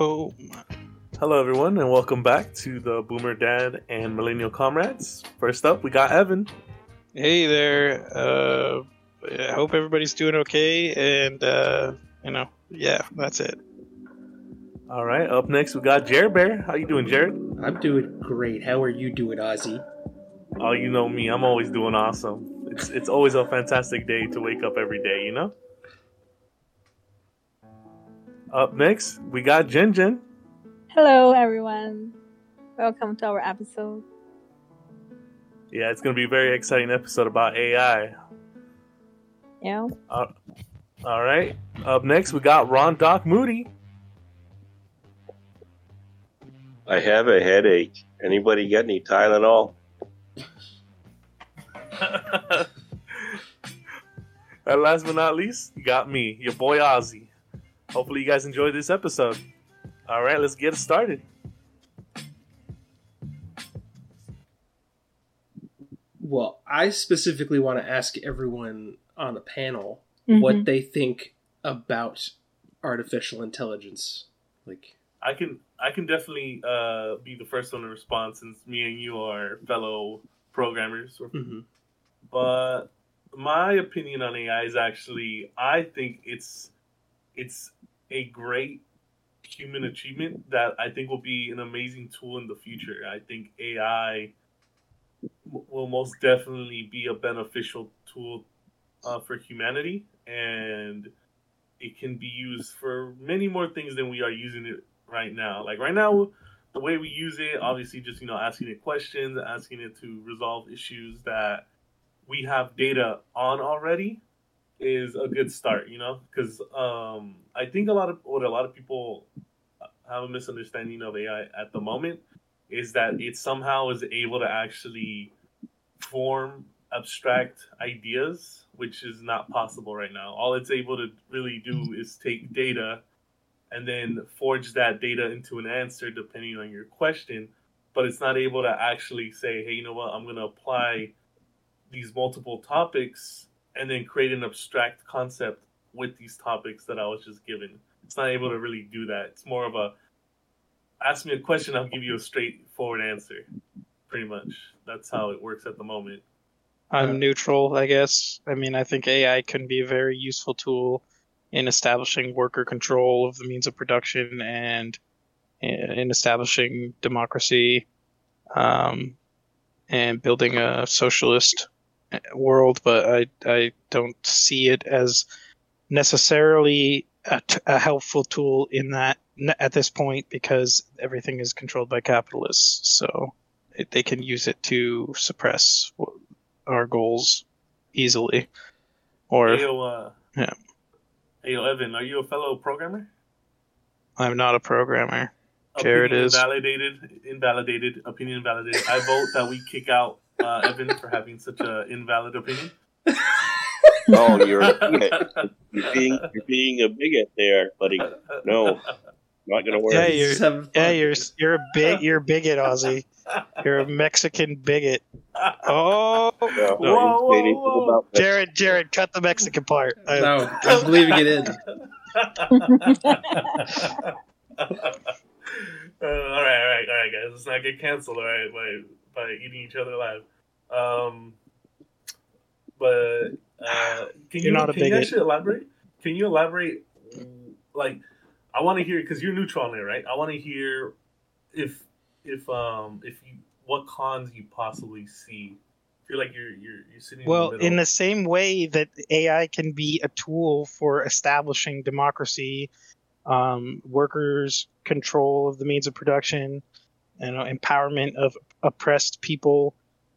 Oh, Hello, everyone, and welcome back to the Boomer Dad and Millennial Comrades. First up, we got Evan. hey there. Uh, I hope everybody's doing okay, and uh, you know, yeah, that's it. All right, up next, we got Jared Bear. How you doing, Jared? I'm doing great. How are you doing, Ozzy? Oh, you know me. I'm always doing awesome. It's it's always a fantastic day to wake up every day, you know? Up next, we got Jen Jen. Hello, everyone. Welcome to our episode. Yeah, it's going to be a very exciting episode about AI. Yeah. Uh, all right. Up next, we got Ron Doc Moody. I have a headache. Anybody got any Tylenol? and last but not least, you got me, your boy Ozzy. Hopefully, you guys enjoyed this episode. All right, let's get it started. Well, I specifically want to ask everyone on the panel Mhm. what they think about artificial intelligence. Like, I can I can definitely uh, be the first one to respond since me and you are fellow programmers. mhm. But my opinion on AI is actually I think it's it's a great human achievement that I think will be an amazing tool in the future. I think AI will most definitely be a beneficial tool uh, for humanity, and it can be used for many more things than we are using it right now. Like right now, the way we use it, obviously, just you know, asking it questions, asking it to resolve issues that we have data on already is a good start, you know, because um, I think a lot of what a lot of people have a misunderstanding of AI at the moment is that it somehow is able to actually form abstract ideas, which is not possible right now. All it's able to really do is take data and then forge that data into an answer depending on your question, but it's not able to actually say, hey, you know what, I'm going to apply these multiple topics and then create an abstract concept with these topics that I was just given. It's not able to really do that. It's more of a ask me a question, I'll give you a straightforward answer. Pretty much. That's how it works at the moment. I'm neutral, I guess. I mean, I think AI can be a very useful tool in establishing worker control of the means of production and in establishing democracy um, and building a socialist world. But I, I don't see it as necessarily a, t- a helpful tool in that at this point because everything is controlled by capitalists. So it, they can use it to suppress our goals easily. Or Hey, yo, uh, Yeah. Hey, yo, Evan, are you a fellow programmer? I'm not a programmer. Jared Opinion is. Invalidated, invalidated, opinion invalidated. I vote that we kick out uh, Evan for having such an invalid opinion. Oh, you're. You're being you're being a bigot there, buddy. No, not gonna work. Yeah, you're- Yeah, you're you're a big you're a bigot, Ozzy. You're a Mexican bigot. Oh, No, Whoa, whoa, whoa. Jared, Jared, cut the Mexican part. No, I'm leaving it in. Uh, all right, all right, all right, guys. Let's not get canceled, all right, by by eating each other alive. Um, but uh, can You're you can you actually elaborate? Can you elaborate? Like, I want to hear because you're neutral on it, right? I want to hear if if um if you what cons you possibly see. I feel like you're you're you're sitting Well, in the in the same way that AI can be a tool for establishing democracy, um, workers' control of the means of production, you know, empowerment of oppressed people,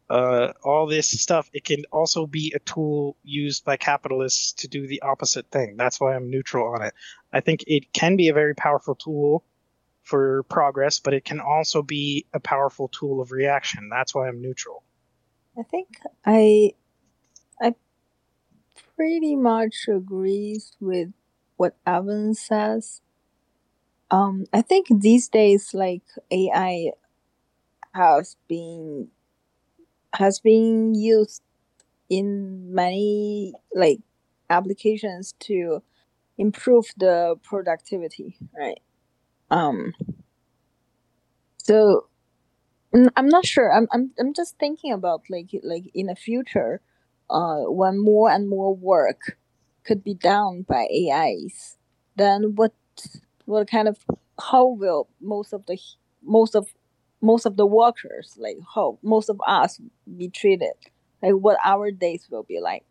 uh, all this stuff, it can also be a tool used by capitalists to do the opposite thing. That's why I'm neutral on it. I think it can be a very powerful tool for progress, but it can also be a powerful tool of reaction. That's why I'm neutral. I think I I pretty much agrees with what Evan says. Um, I think these days, like AI has been has been used in many like applications to improve the productivity, right? Um. So, I'm not sure. I'm I'm I'm just thinking about like like in the future, uh, when more and more work could be done by AIs, then what what kind of how will most of the most of most of the workers like how most of us be treated? Like what our days will be like?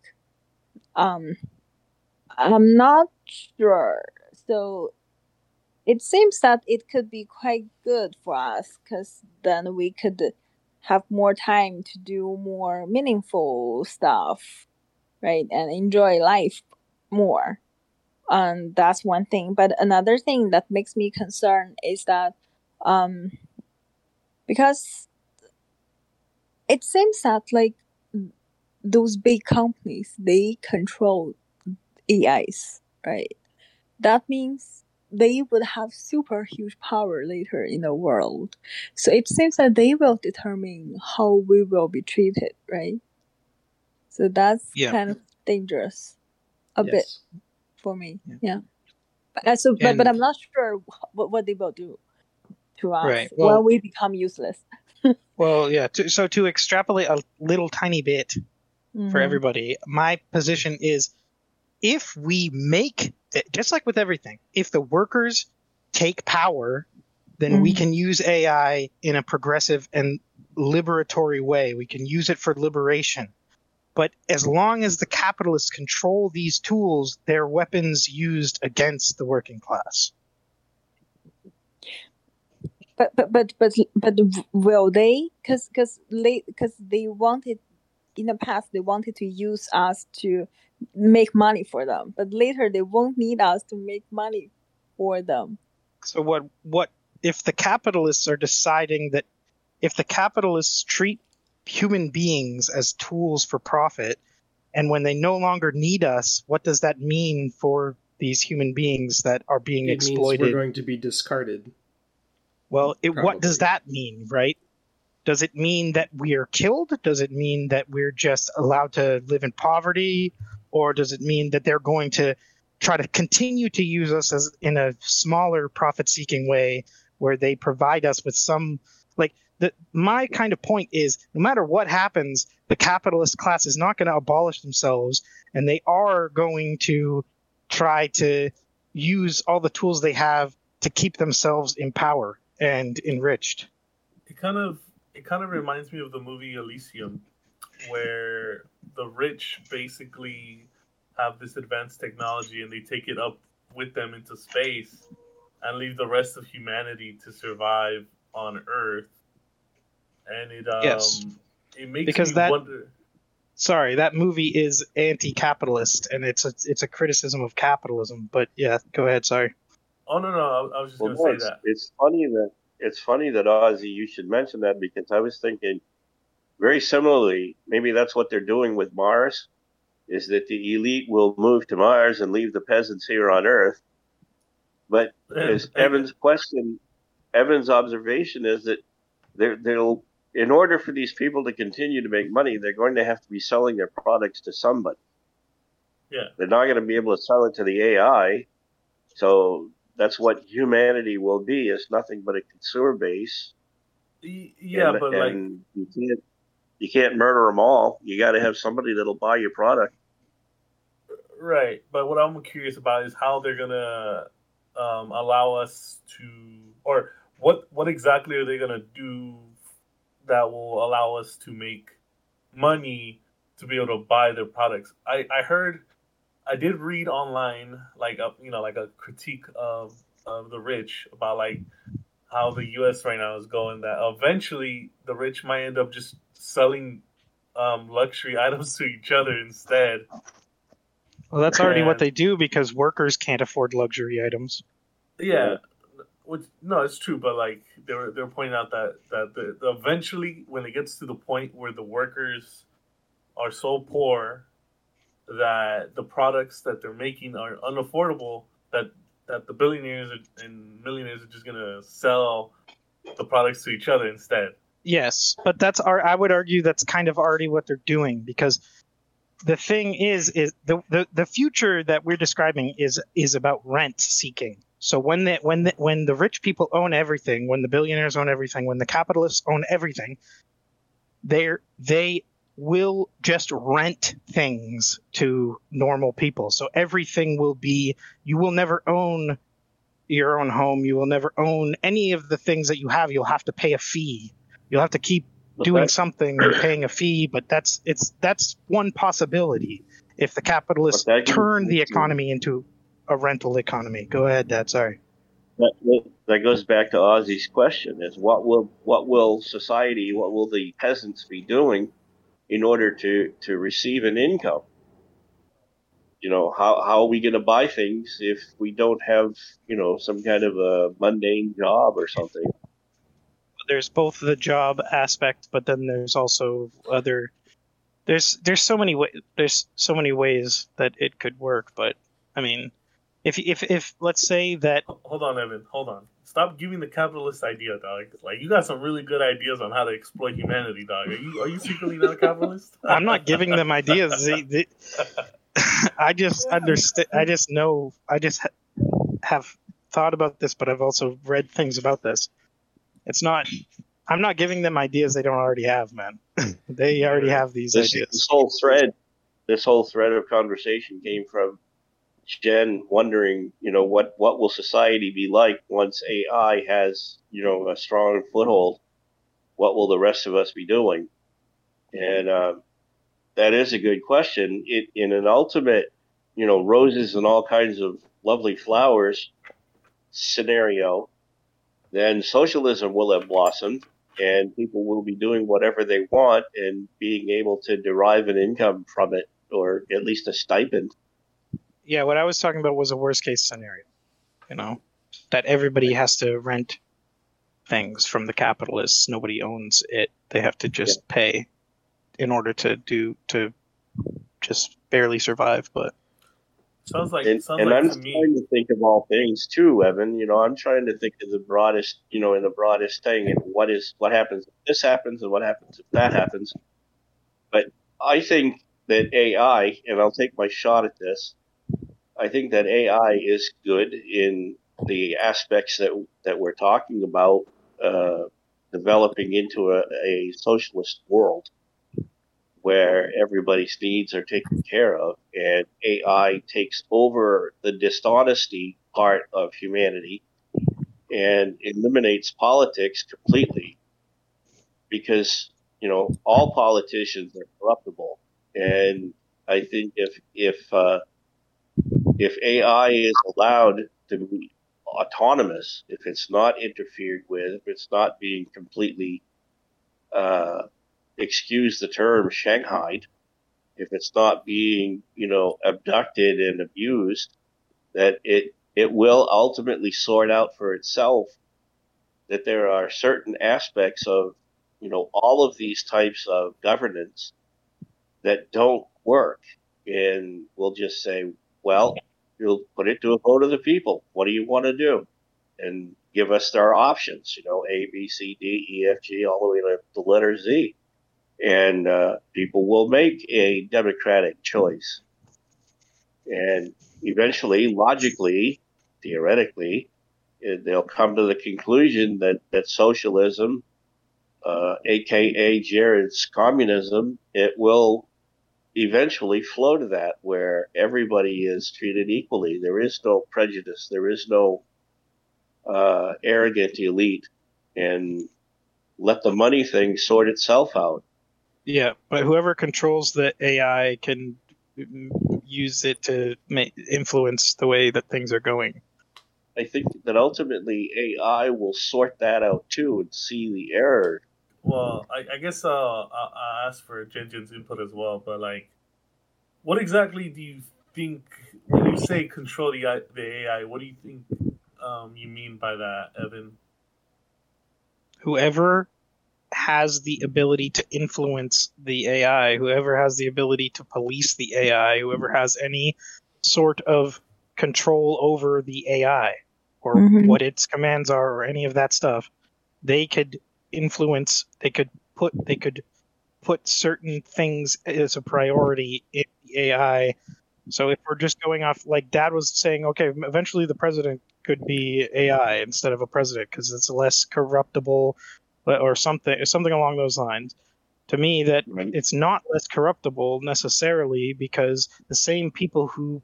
Um i'm not sure. So it seems that it could be quite good for us because then we could have more time to do more meaningful stuff right and enjoy life more. And that's one thing. But another thing that makes me concerned is that um because it seems that like those big companies they control ais right? That means they would have super huge power later in the world. So it seems that they will determine how we will be treated right? So that's Yeah. kind of dangerous a bit for me Yeah. yeah, But, uh, so but, but i'm not sure what, what they will do to us Right, well- when we become useless Well, yeah. To, so to extrapolate a little tiny bit for Mhm. everybody, my position is if we make just like with everything, if the workers take power, then we Mhm. can use AI in a progressive and liberatory way. We can use it for liberation. But as long as the capitalists control these tools, they're weapons used against the working class. but but but but but will they? Because because because they wanted in the past they wanted to use us to make money for them. But later they won't need us to make money for them. So what what if the capitalists are deciding that if the capitalists treat human beings as tools for profit and when they no longer need us, what does that mean for these human beings that are being It means we're going to be discarded. Well, it, what does that mean, right? Does it mean that we are killed? Does it mean that we're just allowed to live in poverty? Or does it mean that they're going to try to continue to use us as in a smaller profit seeking way where they provide us with some like the my kind of point is no matter what happens, the capitalist class is not going to abolish themselves and they are going to try to use all the tools they have to keep themselves in power and enriched. it kind of it kind of reminds me of the movie Elysium, where the rich basically have this advanced technology and they take it up with them into space and leave the rest of humanity to survive on Earth. And it um Yes. it makes Because me that- wonder. Sorry, that movie is anti-capitalist and it's a, it's a criticism of capitalism. But yeah, go ahead. Sorry. Oh no no, I, I was just Well, gonna no, say it's, that. it's funny that it's funny that Ozzy, you should mention that because I was thinking very similarly. Maybe that's what they're doing with Mars, is that the elite will move to Mars and leave the peasants here on Earth. But as Evan's question, Evan's observation is that there, there'll, in order for these people to continue to make money, they're going to have to be selling their products to somebody. Yeah. They're not going to be able to sell it to the AI. So that's what humanity will be. It's nothing but a consumer base. Yeah, and, but like you can't you can't murder them all. You got to have somebody that'll buy your product. Right, but what I'm curious about is how they're gonna um, allow us to, or what what exactly are they gonna do that will allow us to make money to be able to buy their products? I I heard, I did read online like a you know like a critique of of the rich about like how the U.S. right now is going. That eventually the rich might end up just selling um, luxury items to each other instead. Well, that's already Yeah. what they do because workers can't afford luxury items. Yeah, which no, it's true, but like they were they were pointing out that that the, the eventually when it gets to the point where the workers are so poor that the products that they're making are unaffordable, that that the billionaires and millionaires are just gonna sell the products to each other instead. Yes, but that's our. I would argue that's kind of already what they're doing because the thing is, is the, the the future that we're describing is is about rent seeking. So when the when the, when the rich people own everything, when the billionaires own everything, when the capitalists own everything, they they will just rent things to normal people. So everything will be you will never own your own home, you will never own any of the things that you have. You'll have to pay a fee. You'll have to keep doing something and paying a fee, but that's it's that's one possibility if the capitalists But that can- turn the economy into a rental economy. Go ahead, Dad. Sorry. that, that goes back to Ozzy's question: is what will what will society, what will the peasants be doing in order to to receive an income? You know, how how are we going to buy things if we don't have you know some kind of a mundane job or something? There's both the job aspect, but then there's also other. There's there's so many way, there's so many ways that it could work, but I mean, if if if let's say that Hold on, Evan. Hold on. Stop giving the capitalist idea, dog. Like you got some really good ideas on how to exploit humanity, dog. Are you are you secretly not a capitalist? I'm not giving them ideas. They- they- I just understand. I just know. I just ha- have thought about this, but I've also read things about this. It's not. I'm not giving them ideas they don't already have, man. they already have these This, ideas. this whole thread, this whole thread of conversation came from Jen wondering, you know, what what will society be like once AI has, you know, a strong foothold? What will the rest of us be doing? And uh, that is a good question. It, in an ultimate, you know, roses and all kinds of lovely flowers scenario, then socialism will have blossomed and people will be doing whatever they want and being able to derive an income from it or at least a stipend. Yeah, what I was talking about was a worst case scenario. You know, that everybody has to rent things from the capitalists. Nobody owns it. They have to just pay in order to do to just barely survive. But sounds like And, sounds and like I'm to me. trying to think of all things too, Evan. You know, I'm trying to think of the broadest, you know, in the broadest thing and what is what happens if this happens and what happens if that happens. But I think that AI, and I'll take my shot at this. I think that AI is good in the aspects that that we're talking about, uh, developing into a, a socialist world where everybody's needs are taken care of and AI takes over the dishonesty part of humanity and eliminates politics completely because you know all politicians are corruptible. And I think if if uh, if AI is allowed to be autonomous, if it's not interfered with, if it's not being completely uh, excuse the term shanghaied, if it's not being, you know, abducted and abused, that it it will ultimately sort out for itself that there are certain aspects of, you know, all of these types of governance that don't work. And we'll just say, well, you'll put it to a vote of the people. What do you want to do? And give us our options, you know, A, B, C, D, E, F, G, all the way to the letter Z and uh, people will make a democratic choice. And eventually, logically, theoretically, eh, they'll come to the conclusion that, that socialism, uh, aka Jared's communism, it will eventually flow to that where everybody is treated equally. There is no prejudice. There is no uh, arrogant elite. And let the money thing sort itself out. yeah, but whoever controls the AI can use it to ma- influence the way that things are going. I think that ultimately AI will sort that out too and see the error. Well, I, I guess uh, I, I asked for Jinjin's input as well, but like, what exactly do you think when you say control the, I- the AI? What do you think um, you mean by that, Evan? Whoever has the ability to influence the AI, whoever has the ability to police the AI, whoever has any sort of control over the AI or Mhm. what its commands are or any of that stuff, they could influence, they could put, they could put certain things as a priority in the AI. So if we're just going off, like Dad was saying, okay, eventually the president could be AI instead of a president because it's less corruptible, or something something along those lines. To me, that Right. it's not less corruptible necessarily because the same people who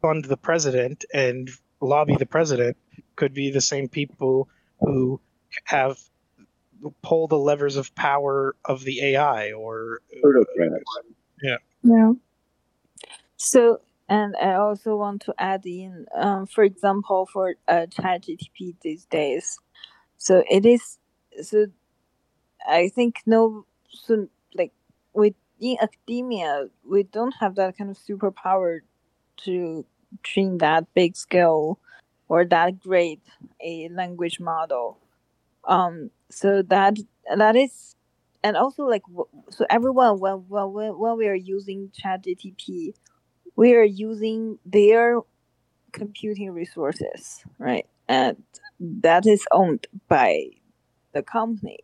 fund the president and lobby the president could be the same people who have pull the levers of power of the AI or Plutocrats. Yeah. So, and I also want to add in, um, for example, for uh, ChatGTP these days. So it is. So, I think no. So like with in academia, we don't have that kind of superpower to train that big scale or that great a language model. Um. So that that is and also like so everyone when when when we are using chat ChatGTP, we are using their computing resources, right? And that is owned by the company.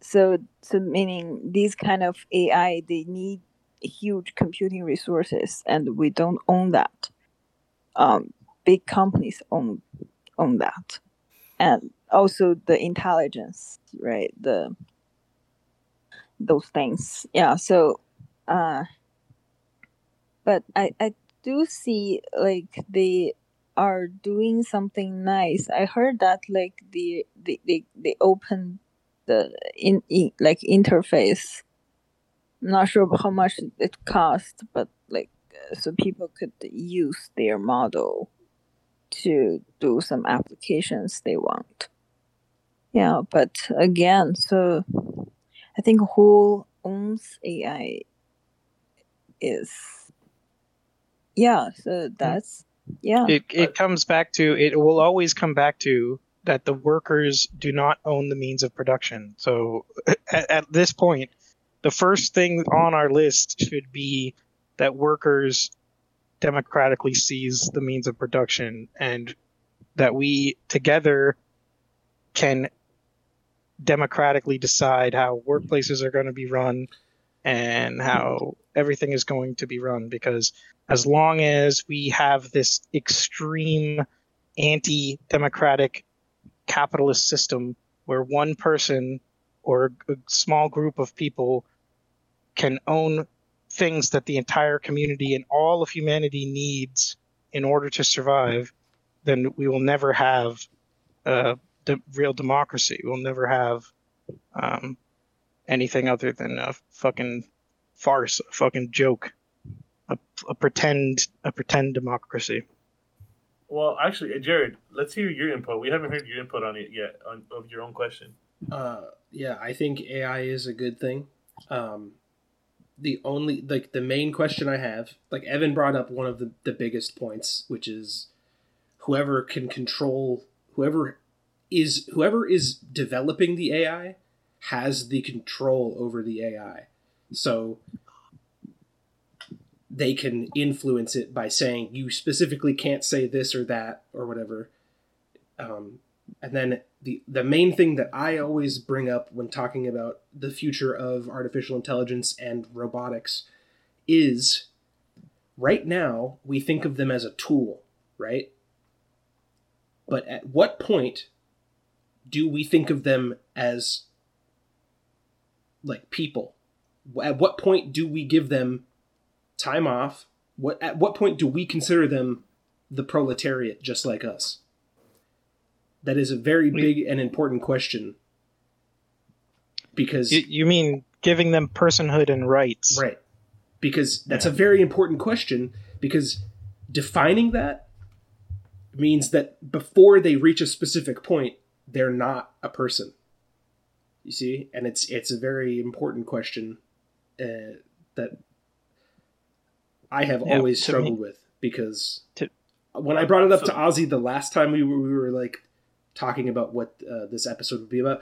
So so meaning these kind of AI they need huge computing resources, and we don't own that. Um, big companies own own that, and also the intelligence, right? The those things. Yeah. So, uh, but I I do see like they are doing something nice. I heard that like the the they, they open the in, in like interface. I'm not sure how much it cost, but like so people could use their model to do some applications they want. Yeah, but again, so I think who owns AI is yeah, so mm-hmm. that's yeah. it, it comes back to it will always come back to that the workers do not own the means of production so at, at this point the first thing on our list should be that workers democratically seize the means of production and that we together can democratically decide how workplaces are going to be run and how everything is going to be run because as long as we have this extreme anti-democratic capitalist system where one person or a small group of people can own things that the entire community and all of humanity needs in order to survive, then we will never have de- real democracy. We'll never have um, anything other than a fucking farce, a fucking joke, a, a pretend, a pretend democracy. Well, actually, uh, Jared, let's hear your input. We haven't heard your input on it yet, on, of your own question. Uh, yeah, I think AI is a good thing. Um, the only like the main question I have, like Evan brought up one of the, the biggest points, which is whoever can control whoever is whoever is developing the AI has the control over the AI. So they can influence it by saying you specifically can't say this or that or whatever. Um, and then the the main thing that I always bring up when talking about the future of artificial intelligence and robotics is right now we think of them as a tool, right? But at what point do we think of them as like people? At what point do we give them time off? What at what point do we consider them the proletariat just like us? That is a very big and important question. Because You, you mean giving them personhood and rights? right. Because that's a very important question because defining that means that before they reach a specific point, they're not a person. You see, and it's it's a very important question uh, that I have Yeah, always struggled me- with because to- when I brought it up to Ozzy the last time we were, we were like talking about what uh, this episode would be about,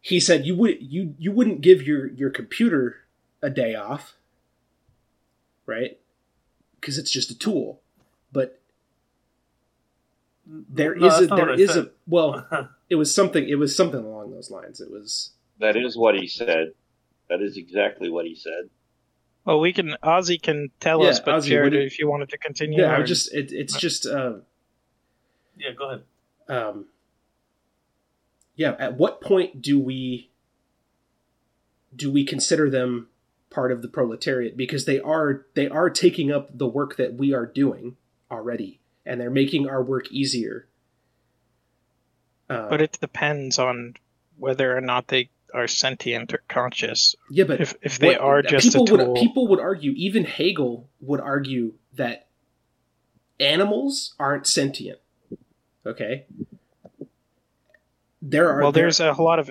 he said you would you you wouldn't give your your computer a day off, right? Because it's just a tool, but there No, is that's a not there what I is a well it was something it was something along those lines. It was That is what he said. That is exactly what he said. Well, we can. Ozzy can tell Yeah, us, but Ozzy, Jared, what do you- if you wanted to continue, yeah. I or- was just it, it's just uh, Yeah, go ahead. Um, yeah, at what point do we do we consider them part of the proletariat because they are they are taking up the work that we are doing already and they're making our work easier. Uh, but it depends on whether or not they are sentient or conscious. Yeah, but if, if they what, are just people would people would argue, even Hegel would argue that animals aren't sentient. Okay. There are well, there's a lot of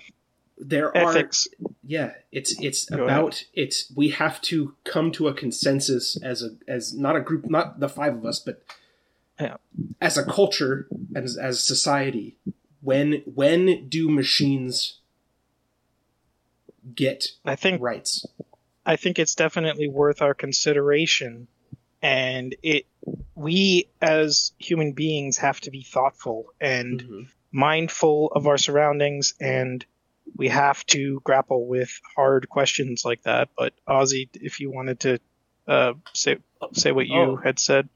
there ethics. are yeah it's it's Go about ahead. it's we have to come to a consensus as a as not a group not the five of us but. As a culture as as society when when do machines get I think rights I think it's definitely worth our consideration and it we as human beings have to be thoughtful and mm-hmm. mindful of our surroundings and we have to grapple with hard questions like that. But Ozzy, if you wanted to uh, say say what you oh. had said.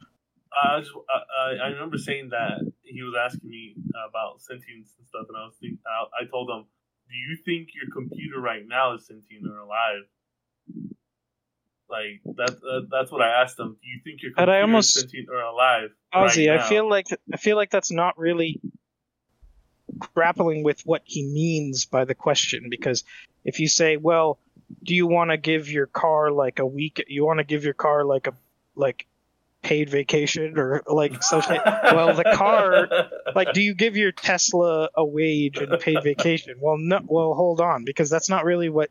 I, just, I, I remember saying that he was asking me about sentience and stuff, and I was thinking, I, I told him, "Do you think your computer right now is sentient or alive?" Like that, uh, that's what I asked him. Do you think your computer I almost, is sentient or alive? Ozzy, right I feel like I feel like that's not really grappling with what he means by the question because if you say, "Well, do you want to give your car like a week? You want to give your car like a like paid vacation or like social? well, the car, like, do you give your Tesla a wage and paid vacation? Well, no. Well, hold on, because that's not really what.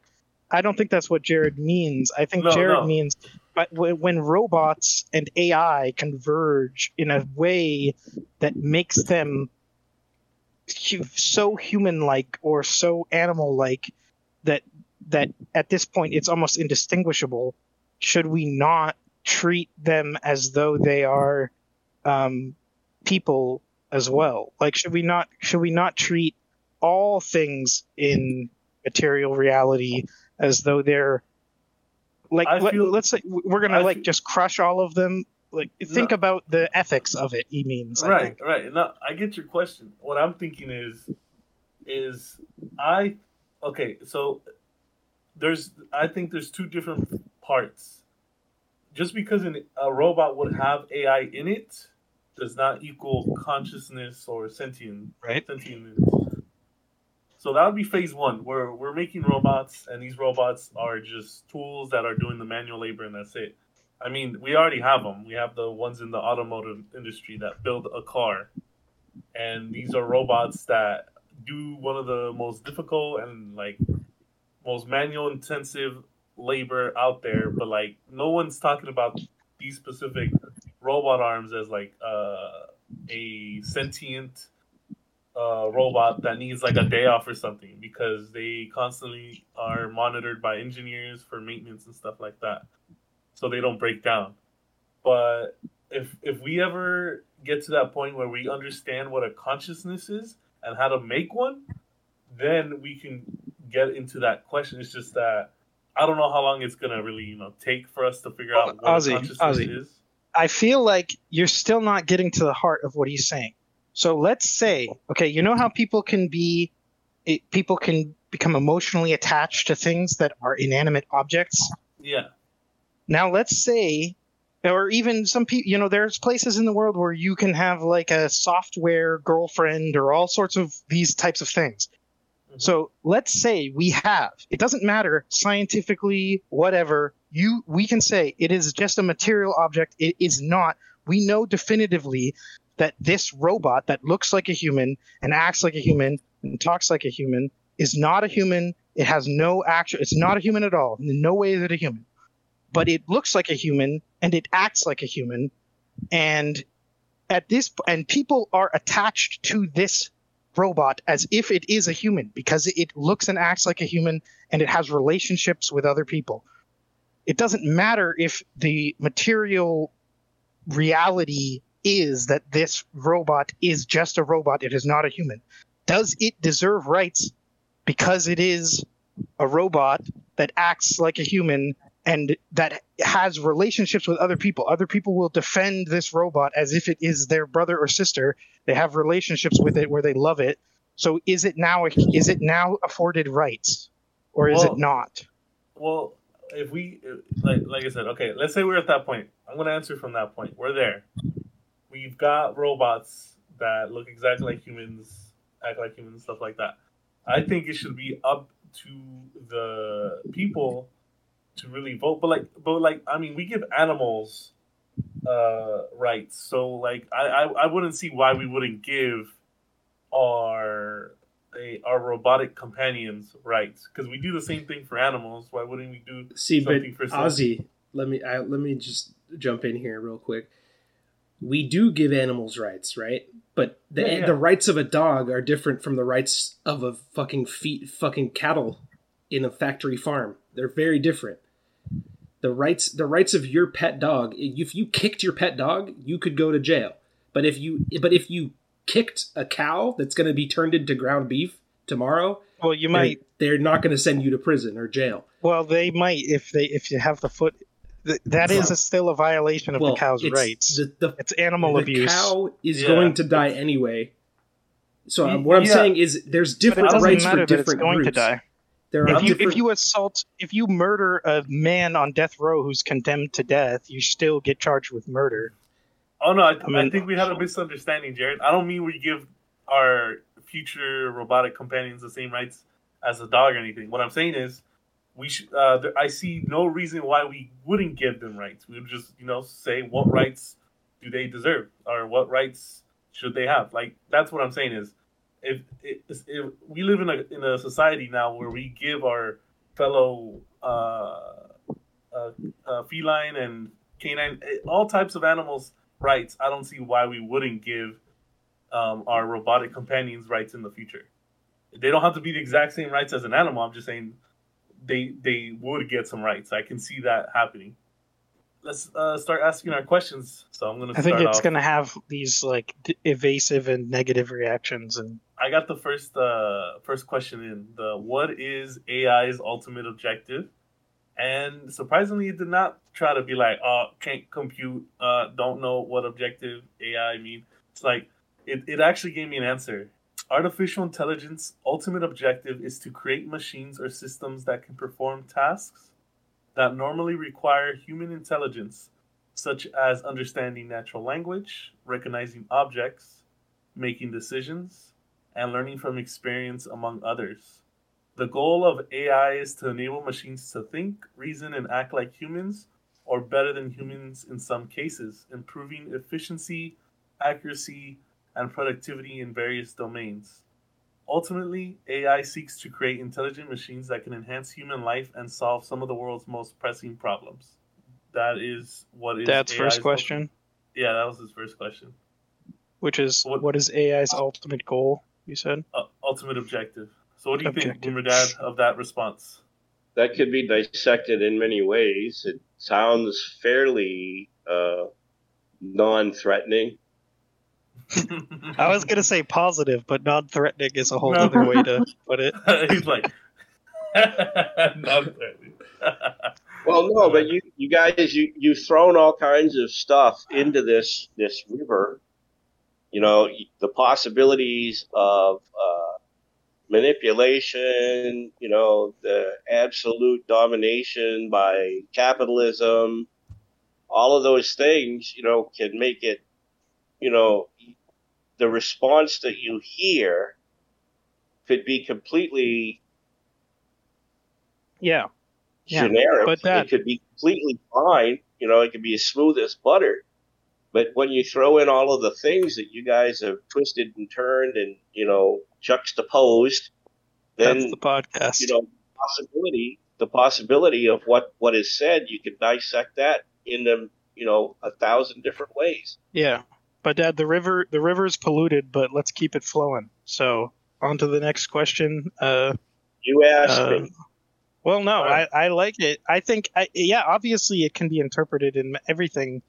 I don't think that's what Jared means. I think no, Jared no. means, but when robots and AI converge in a way that makes them so human-like or so animal-like that that at this point it's almost indistinguishable. Should we not treat them as though they are um, people as well? Like, should we not should we not treat all things in material reality as though they're like let, us say we're gonna I like feel, just crush all of them like think no. about the ethics of it he means right right no i get your question what i'm thinking is is i okay so there's i think there's two different parts just because an, a robot would have ai in it does not equal consciousness or sentient right. sentient so that would be phase one where we're making robots and these robots are just tools that are doing the manual labor and that's it. I mean, we already have them. We have the ones in the automotive industry that build a car, and these are robots that do one of the most difficult and like most manual intensive labor out there. But like, no one's talking about these specific robot arms as like uh, a sentient uh, robot that needs like a day off or something because they constantly are monitored by engineers for maintenance and stuff like that so they don't break down. But if if we ever get to that point where we understand what a consciousness is and how to make one, then we can get into that question. It's just that I don't know how long it's gonna really, you know, take for us to figure out oh, what Ozzy, consciousness Ozzy, is. I feel like you're still not getting to the heart of what he's saying. So let's say, okay, you know how people can be, it, people can become emotionally attached to things that are inanimate objects. Yeah. Now, let's say, or even some people, you know, there's places in the world where you can have like a software girlfriend or all sorts of these types of things. Mm-hmm. So let's say we have, it doesn't matter scientifically, whatever, you, we can say it is just a material object. It is not. We know definitively that this robot that looks like a human and acts like a human and talks like a human is not a human. It has no action. It's not a human at all. In no way is it a human but it looks like a human and it acts like a human and at this and people are attached to this robot as if it is a human because it looks and acts like a human and it has relationships with other people it doesn't matter if the material reality is that this robot is just a robot it is not a human does it deserve rights because it is a robot that acts like a human and that has relationships with other people. Other people will defend this robot as if it is their brother or sister They have relationships with it where they love it. So is it now is it now afforded rights, or is Well- it not? Well, if we like like I said, okay, let's say we're at that point. I'm gonna answer from that point. We're there. We've got robots that look exactly like humans, act like humans, stuff like that. I think it should be up to the people to really vote. But like, but like, I mean, we give animals uh rights, so like, I I, I wouldn't see why we wouldn't give our a, our robotic companions rights because we do the same thing for animals. Why wouldn't we do See, but something for Ozzy, let me I, let me just jump in here real quick. We do give animals rights, right? But the Yeah, yeah. the rights of a dog are different from the rights of a fucking feet fucking cattle in a factory farm. They're very different. The rights the rights of your pet dog. If you kicked your pet dog, you could go to jail. But if you but if you kicked a cow that's going to be turned into ground beef tomorrow, Well, you they're, might. they're not going to send you to prison or jail. Well, they might if they if you have the foot. That is a, still a violation of well, the cow's it's rights. The, the, it's animal the abuse. cow is Yeah. going to die anyway. So um, what I'm yeah. saying is, there's different rights matter for that it's different going groups. to die. There are If you different. if you assault if you murder a man on death row who's condemned to death, you still get charged with murder. Oh no, I, I mean- I think we had a misunderstanding, Jared. I don't mean we give our future robotic companions the same rights as a dog or anything. What I'm saying is, we should. Uh, there, I see no reason why we wouldn't give them rights. We would just, you know, say what rights do they deserve or what rights should they have. Like that's what I'm saying is, if, if, if we live in a in a society now where we give our fellow uh, uh, uh, feline and canine, eh, all types of animals rights, I don't see why we wouldn't give um, our robotic companions rights in the future. They don't have to be the exact same rights as an animal. I'm just saying they they would get some rights. I can see that happening. Let's uh, start asking our questions. So I'm gonna. I think it's off. going to have these like d- evasive and negative reactions, and I got the first uh, first question in the what is AI's ultimate objective? And surprisingly, it did not try to be like, oh, can't compute, uh, don't know what objective AI mean. It's like it, it actually gave me an answer. Artificial intelligence ultimate objective is to create machines or systems that can perform tasks that normally require human intelligence, such as understanding natural language, recognizing objects, making decisions, and learning from experience, among others. The goal of AI is to enable machines to think, reason, and act like humans, or better than humans in some cases, improving efficiency, accuracy, and productivity in various domains. Ultimately, AI seeks to create intelligent machines that can enhance human life and solve some of the world's most pressing problems. That is what is Dad's AI's first question, yeah, that was his first question. which is What- what is AI's ultimate goal? You said. Uh, ultimate objective. So, what do you think, Objective. Boomer Dad, of that response? That could be dissected in many ways. It sounds fairly uh, non-threatening. I was gonna say positive, but non-threatening is a whole No. other way to put it. He's like, not threatening. Well, no, but you, you guys, you you've thrown all kinds of stuff into this this river. You know, the possibilities of uh, manipulation. You know, the absolute domination by capitalism. All of those things, you know, can make it. You know, the response that you hear could be completely Yeah, Yeah, generic. but that- it could be completely fine. You know, it could be as smooth as butter. But when you throw in all of the things that you guys have twisted and turned and you know juxtaposed, then that's the podcast. you know possibility the possibility of what what is said you can dissect that in into you know a thousand different ways. Yeah, but Dad, the river the river is polluted, but let's keep it flowing. So on to the next question. Uh, You asked uh, me. well, no. I, I like it. I think, I, yeah, obviously it can be interpreted in everything.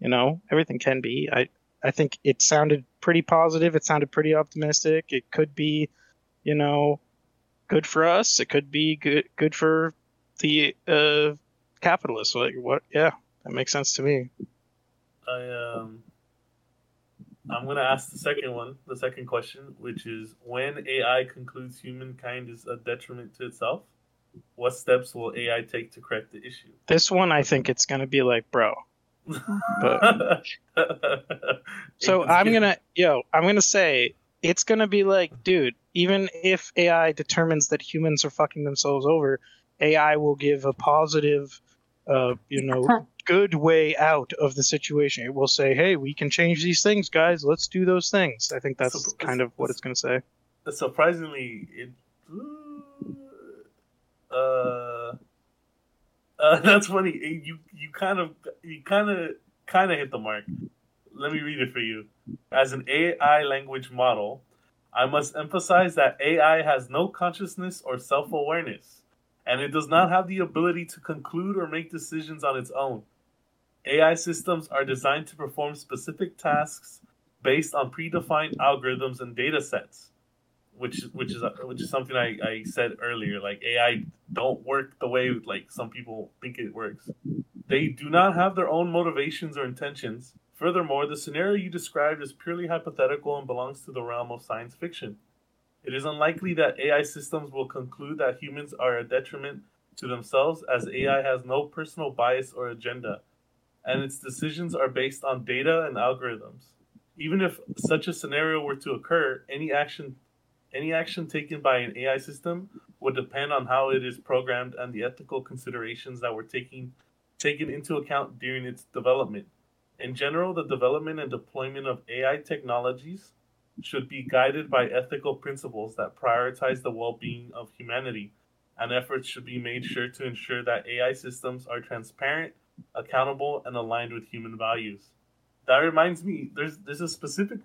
You know, everything can be. I I think it sounded pretty positive. It sounded pretty optimistic. It could be, you know, good for us. It could be good good for the uh, capitalists. Like what? Yeah, that makes sense to me. I um, I'm going to ask the second one, the second question, which is when AI concludes humankind is a detriment to itself, what steps will AI take to correct the issue? This one, I think it's going to be like, bro. But so I'm gonna, yo, I'm gonna say it's gonna be like, dude. Even if AI determines that humans are fucking themselves over, AI will give a positive, uh, you know, good way out of the situation. It will say, "Hey, we can change these things, guys. Let's do those things." I think that's So- kind of what it's gonna say. surprisingly, it. Uh, uh, that's funny. You you kind of you kind of kind of hit the mark. Let me read it for you. As an AI language model, I must emphasize that AI has no consciousness or self awareness, and it does not have the ability to conclude or make decisions on its own. AI systems are designed to perform specific tasks based on predefined algorithms and data sets which which is which is something I, I said earlier. Like AI don't work the way like some people think it works. They do not have their own motivations or intentions. Furthermore, the scenario you described is purely hypothetical and belongs to the realm of science fiction. It is unlikely that AI systems will conclude that humans are a detriment to themselves, as AI has no personal bias or agenda, and its decisions are based on data and algorithms. Even if such a scenario were to occur, any action any action taken by an AI system would depend on how it is programmed and the ethical considerations that were taking taken into account during its development. In general, the development and deployment of AI technologies should be guided by ethical principles that prioritize the well-being of humanity, and efforts should be made sure to ensure that AI systems are transparent, accountable, and aligned with human values. That reminds me, there's there's a specific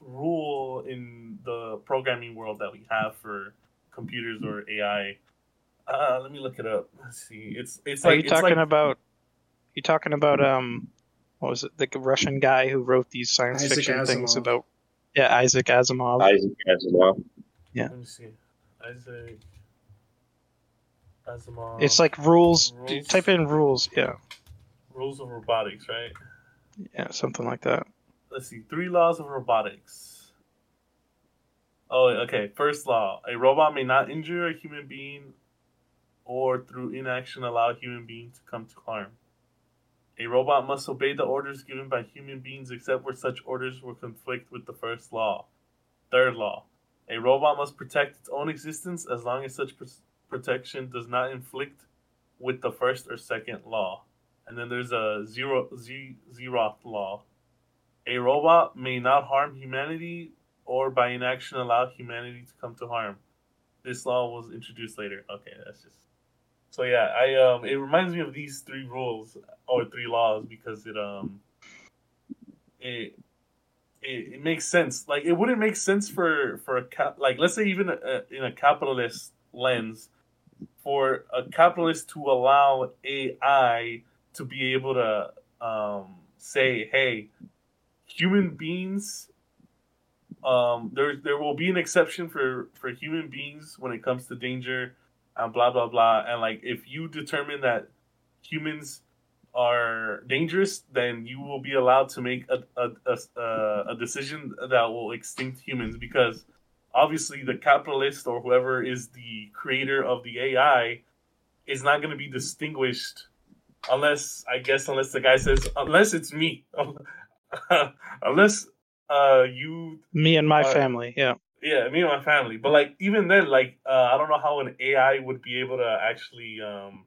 rule in the programming world that we have for computers or AI. Uh, let me look it up. Let's see. It's it's Are like you it's talking like, about? You talking about um, what was it? The Russian guy who wrote these science Isaac fiction things about? Yeah, Isaac Asimov. Isaac Asimov. Yeah. Let me see. Isaac Asimov. It's like rules. Rules. Type in rules. Yeah, rules of robotics, right? yeah, something like that. Let's see. Three laws of robotics. Oh, okay. First law: a robot may not injure a human being, or through inaction allow a human being to come to harm. A robot must obey the orders given by human beings except where such orders will conflict with the first law. Third law: a robot must protect its own existence as long as such pr- protection does not inflict with the first or second law. And then there's a zero z zeroth law. A robot may not harm humanity or by inaction allow humanity to come to harm. This law was introduced later. Okay, that's just so yeah. I um, it reminds me of these three rules or three laws because it um, it it, it makes sense. Like it wouldn't make sense for for a cap like let's say even a, in a capitalist lens for a capitalist to allow AI to be able to um, say, hey, human beings um there there will be an exception for for human beings when it comes to danger and blah blah blah. And like if you determine that humans are dangerous then you will be allowed to make a a, a, a- a decision that will extinct humans because obviously the capitalist or whoever is the creator of the AI is not going to be distinguished unless I guess unless the guy says unless it's me unless uh you Me and my Uh, family. Yeah. yeah me and my family but like even then like uh, i don't know how an ai would be able to actually um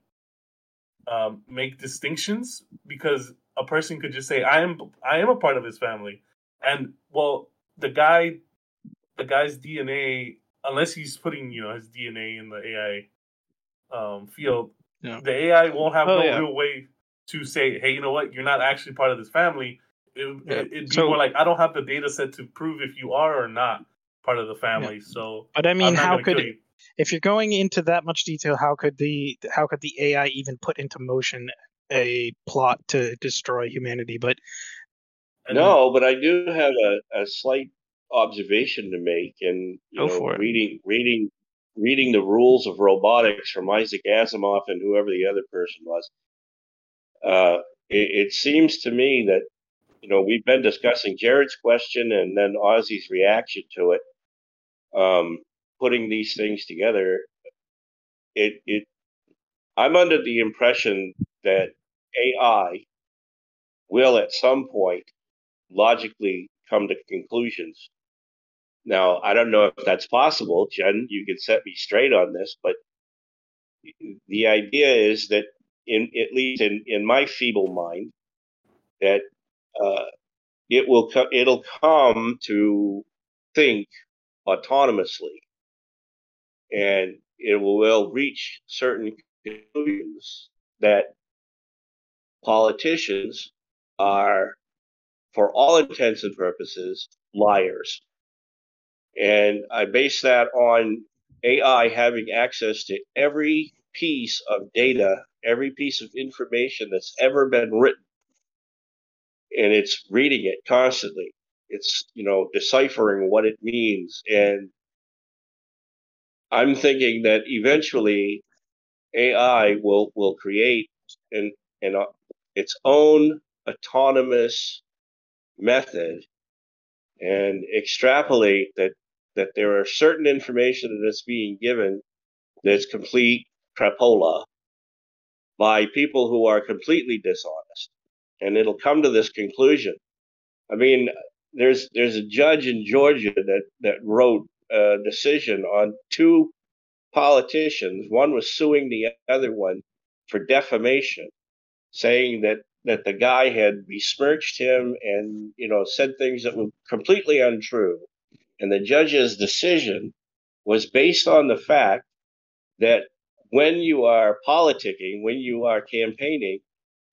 um make distinctions because a person could just say i am i am a part of his family and well the guy the guy's dna unless he's putting you know his dna in the ai um field Yeah. the ai won't have Oh, no yeah. real way to say hey you know what you're not actually part of this family it, Yeah. it, it'd be So- more like i don't have the data set to prove if you are or not part of the family so But I mean, how could you. if you're going into that much detail, how could the how could the AI even put into motion a plot to destroy humanity? But And No, but I do have a, a slight observation to make, and you Go know, for it. reading reading reading the rules of robotics from Isaac Asimov and whoever the other person was. Uh, it, it seems to me that you know, we've been discussing Jared's question and then Ozzy's reaction to it. Um, putting these things together, it it I'm under the impression that AI will at some point logically come to conclusions. Now, I don't know if that's possible. Jen, you can set me straight on this, but the idea is that, in at least in, in my feeble mind, that uh, it will co- it'll come to think autonomously, and it will reach certain conclusions that politicians are, for all intents and purposes, liars. And I base that on AI having access to every piece of data, every piece of information that's ever been written. And it's reading it constantly. It's, you know, deciphering what it means. And I'm thinking that eventually AI will, will create an, an, uh, its own autonomous method and extrapolate that that there are certain information that's being given that's complete crapola by people who are completely dishonest and it'll come to this conclusion. I mean there's there's a judge in georgia that that wrote a decision on two politicians. One was suing the other one for defamation saying that that the guy had besmirched him and you know said things that were completely untrue. And the judge's decision was based on the fact that when you are politicking when you are campaigning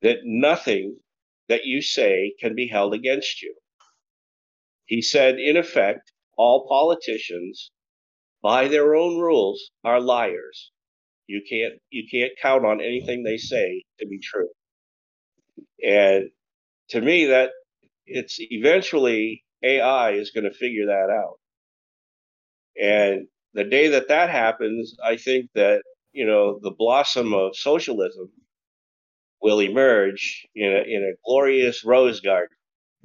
that nothing that you say can be held against you. He said in effect all politicians by their own rules are liars. You can't you can't count on anything they say to be true. And to me, that it's eventually AI is going to figure that out. And the day that that happens, I think that, you know, the blossom of socialism will emerge in a, in a glorious rose garden,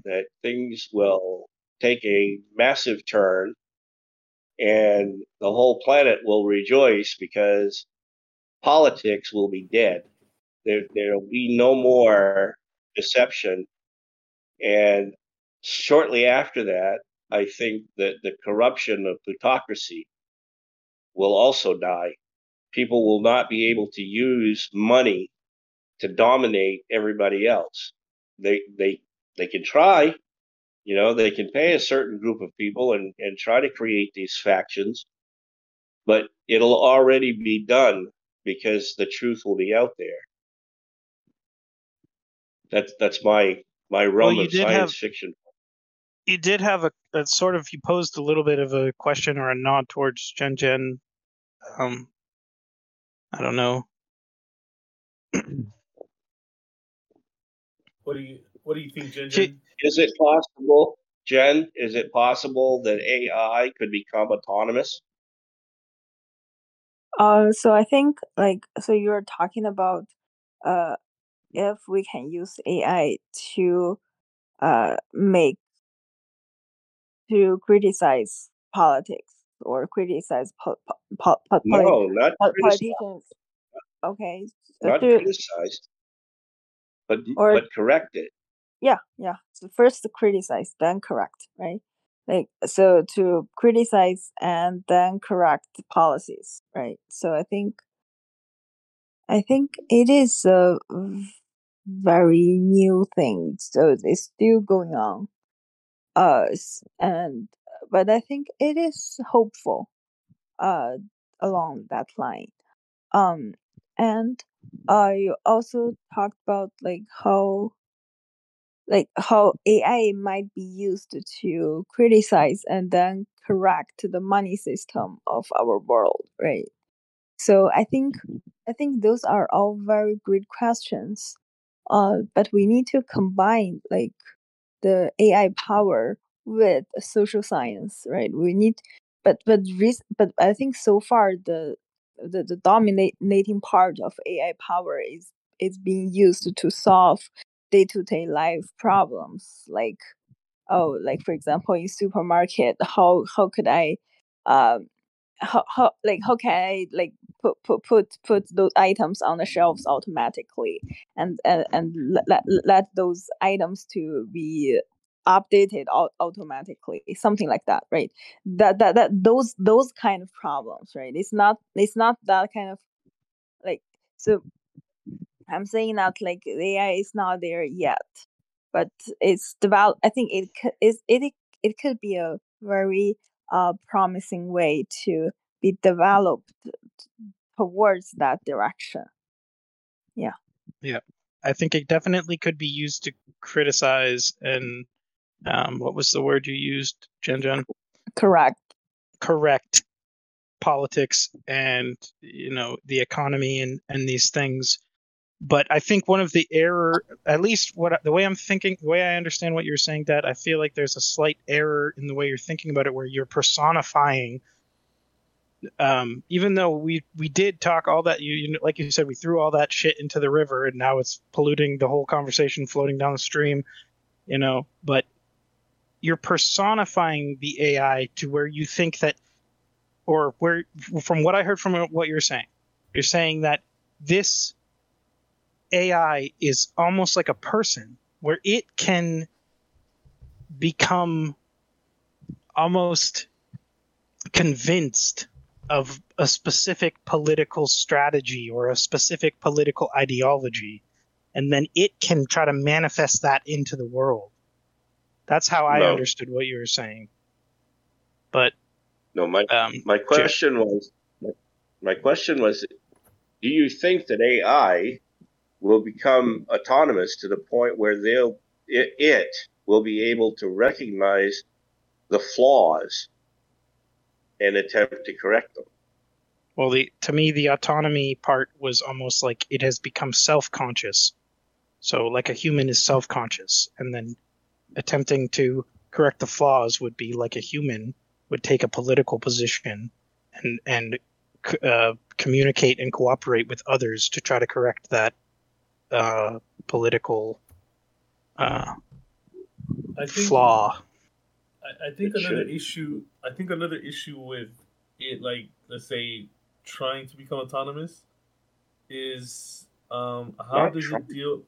that things will take a massive turn and the whole planet will rejoice because politics will be dead. There, there'll be no more deception. And shortly after that, I think that the corruption of plutocracy will also die. People will not be able to use money to dominate everybody else. They they they can try, you know, they can pay a certain group of people and, and try to create these factions, but it'll already be done because the truth will be out there. That's that's my my realm well, of science have, fiction. You did have a, a, sort of you posed a little bit of a question or a nod towards Jen Jen. Um, I don't know. what do you what do you think, Jen? Gen? Is it possible, Jen? Is it possible that AI could become autonomous? Uh, so I think like so you're talking about uh if we can use AI to uh, make to criticize politics or criticize po- po- po- no, not politicians. Okay, not to, criticize, but or, but correct it. Yeah, yeah. So first criticize, then correct, right? Like so to criticize and then correct policies, right? So I think I think it is a very new thing, so it's still going on. Uh, and but I think it is hopeful. Uh, along that line. Um, and uh, you also talked about like how like how AI might be used to criticize and then correct the money system of our world, right? So I think I think those are all very great questions. Uh, but we need to combine like the AI power with social science, right? We need, but but but I think so far the the, the dominating part of AI power is is being used to solve day to day life problems, like oh, like for example, in supermarket, how how could I, um, how, how like how can I like put put put put those items on the shelves automatically and and, and let, let those items to be updated automatically something like that right? That that that those those kind of problems right? It's not it's not that kind of like so i'm saying that like ai is not there yet but it's develop i think it is it it could be a very uh promising way to be developed towards that direction. Yeah. Yeah. I think it definitely could be used to criticize and um, what was the word you used, Jen Jen? Correct. Correct politics and you know the economy and and these things. But I think one of the error, at least what the way I'm thinking, the way I understand what you're saying, Dad, I feel like there's a slight error in the way you're thinking about it, where you're personifying. Um, even though we we did talk all that you, you like you said we threw all that shit into the river and now it's polluting the whole conversation floating down the stream, you know. But you're personifying the AI to where you think that, or where, from what I heard from what you're saying, you're saying that this AI is almost like a person where it can become almost convinced of a specific political strategy or a specific political ideology and then it can try to manifest that into the world that's how I no. understood what you were saying. But no, my um, my question was my question was, do you think that AI will become autonomous to the point where they'll it, it will be able to recognize the flaws and attempt to correct them? Well, the to me the autonomy part was almost like it has become self-conscious. So like a human is self-conscious and then attempting to correct the flaws would be like a human would take a political position and and uh, communicate and cooperate with others to try to correct that uh, political uh, I think, flaw. I, I think it another should. issue. I think another issue with it, like let's say, trying to become autonomous, is um, how does it deal?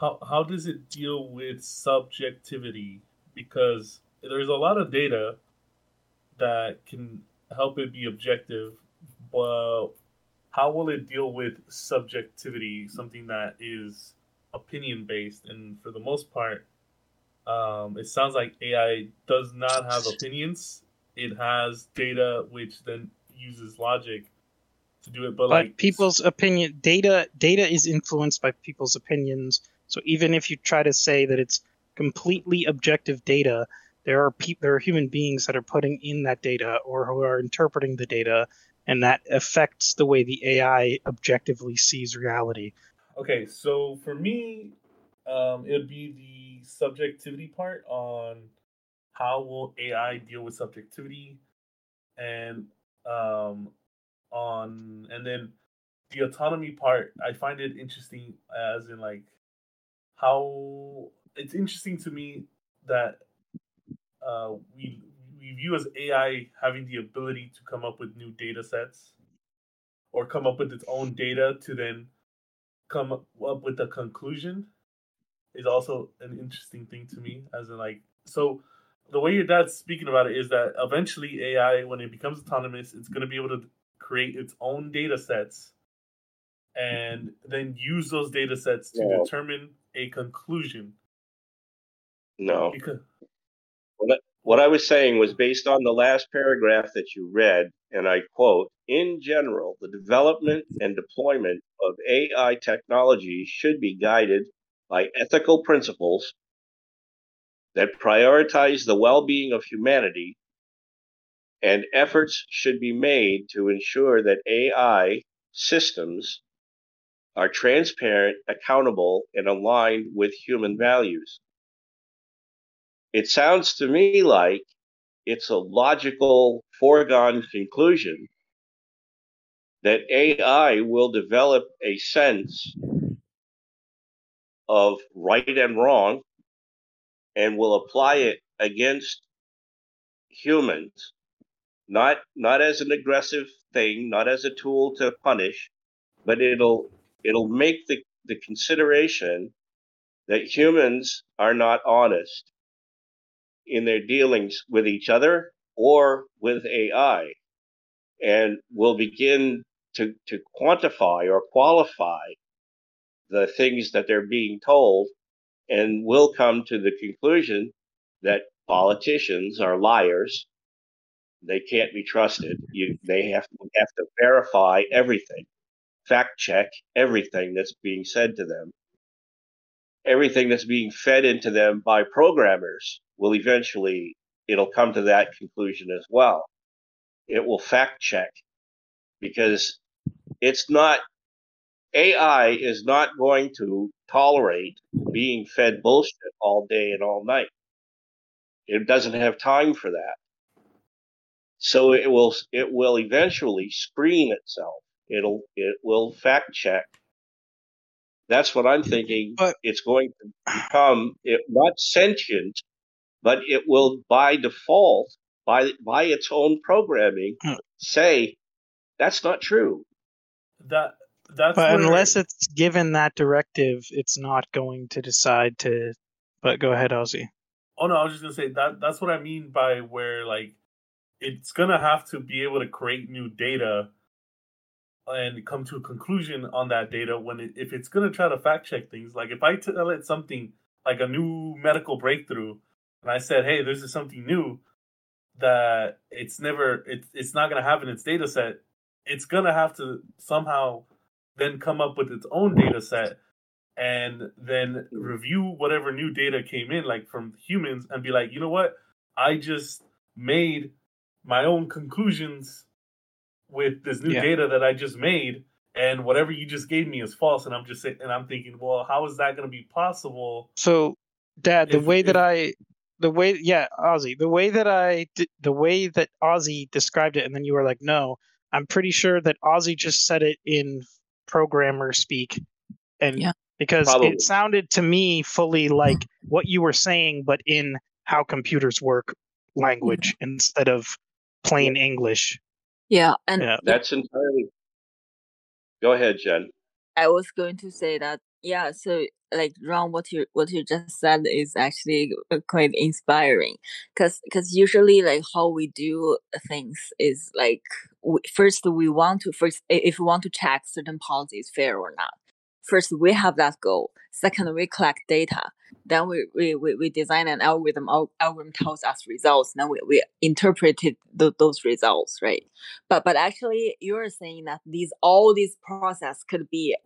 How how does it deal with subjectivity? Because there's a lot of data that can help it be objective, but how will it deal with subjectivity, something that is opinion based? And for the most part, um, it sounds like AI does not have opinions. It has data which then uses logic to do it. But, but like people's opinion, data data is influenced by people's opinions so even if you try to say that it's completely objective data, there are pe- there are human beings that are putting in that data or who are interpreting the data, and that affects the way the AI objectively sees reality. Okay, so for me, um, it would be the subjectivity part on how will AI deal with subjectivity, and um, on and then the autonomy part. I find it interesting as in like how it's interesting to me that uh, we we view as AI having the ability to come up with new data sets or come up with its own data to then come up with a conclusion is also an interesting thing to me as in like so the way your dad's speaking about it is that eventually AI when it becomes autonomous it's going to be able to create its own data sets and then use those data sets to yeah. determine a conclusion. No. Because what I, what I was saying was based on the last paragraph that you read, and I quote In general, the development and deployment of AI technology should be guided by ethical principles that prioritize the well being of humanity, and efforts should be made to ensure that AI systems are transparent, accountable, and aligned with human values. It sounds to me like it's a logical, foregone conclusion that AI will develop a sense of right and wrong and will apply it against humans, not not as an aggressive thing, not as a tool to punish, but it'll it'll make the, the consideration that humans are not honest in their dealings with each other or with AI and will begin to, to quantify or qualify the things that they're being told and will come to the conclusion that politicians are liars. They can't be trusted. You, they have have to verify everything, fact check everything that's being said to them. Everything that's being fed into them by programmers will eventually, it'll come to that conclusion as well. It will fact check because it's not AI is not going to tolerate being fed bullshit all day and all night. It doesn't have time for that. So it will it will eventually screen itself. It'll it will fact check. That's what I'm thinking. But- it's going to become it, not sentient, but it will by default, by by its own programming, Hmm. say that's not true. That that's But where- unless it's given that directive, it's not going to decide to. But go ahead, Ozzy. Oh no, I was just gonna say that that's what I mean by where like it's gonna have to be able to create new data and come to a conclusion on that data when it, if it's gonna try to fact check things. Like if I tell it something like a new medical breakthrough, and I said, "Hey, this is something new that it's never it's it's not gonna have in its data set," it's gonna have to somehow then come up with its own data set and then review whatever new data came in, like from humans, and be like, you know what? I just made my own conclusions with this new Yeah. data that I just made, and whatever you just gave me is false. And I'm just saying, and I'm thinking, well, how is that going to be possible? So, Dad, the If- way that if- I, the way, yeah, Ozzy, the way that I, the way that Ozzy described it, and then you were like, no, I'm pretty sure that Ozzy just said it in programmer speak, and Yeah. because Probably. it sounded to me fully like what you were saying, but in how computers work language instead of plain English. Yeah, and Yeah. That's entirely. Go ahead, Jen. I was going to say that yeah, so like Ron, what you what you just said is actually uh, quite inspiring, because because usually like how we do things is like we, first we want to first if we want to check certain policy is fair or not. First we have that goal. Second we collect data. Then we we, we, we design an algorithm. Al- algorithm tells us results. Then we, we interpreted th- those results, right? But but actually you're saying that these all these process could be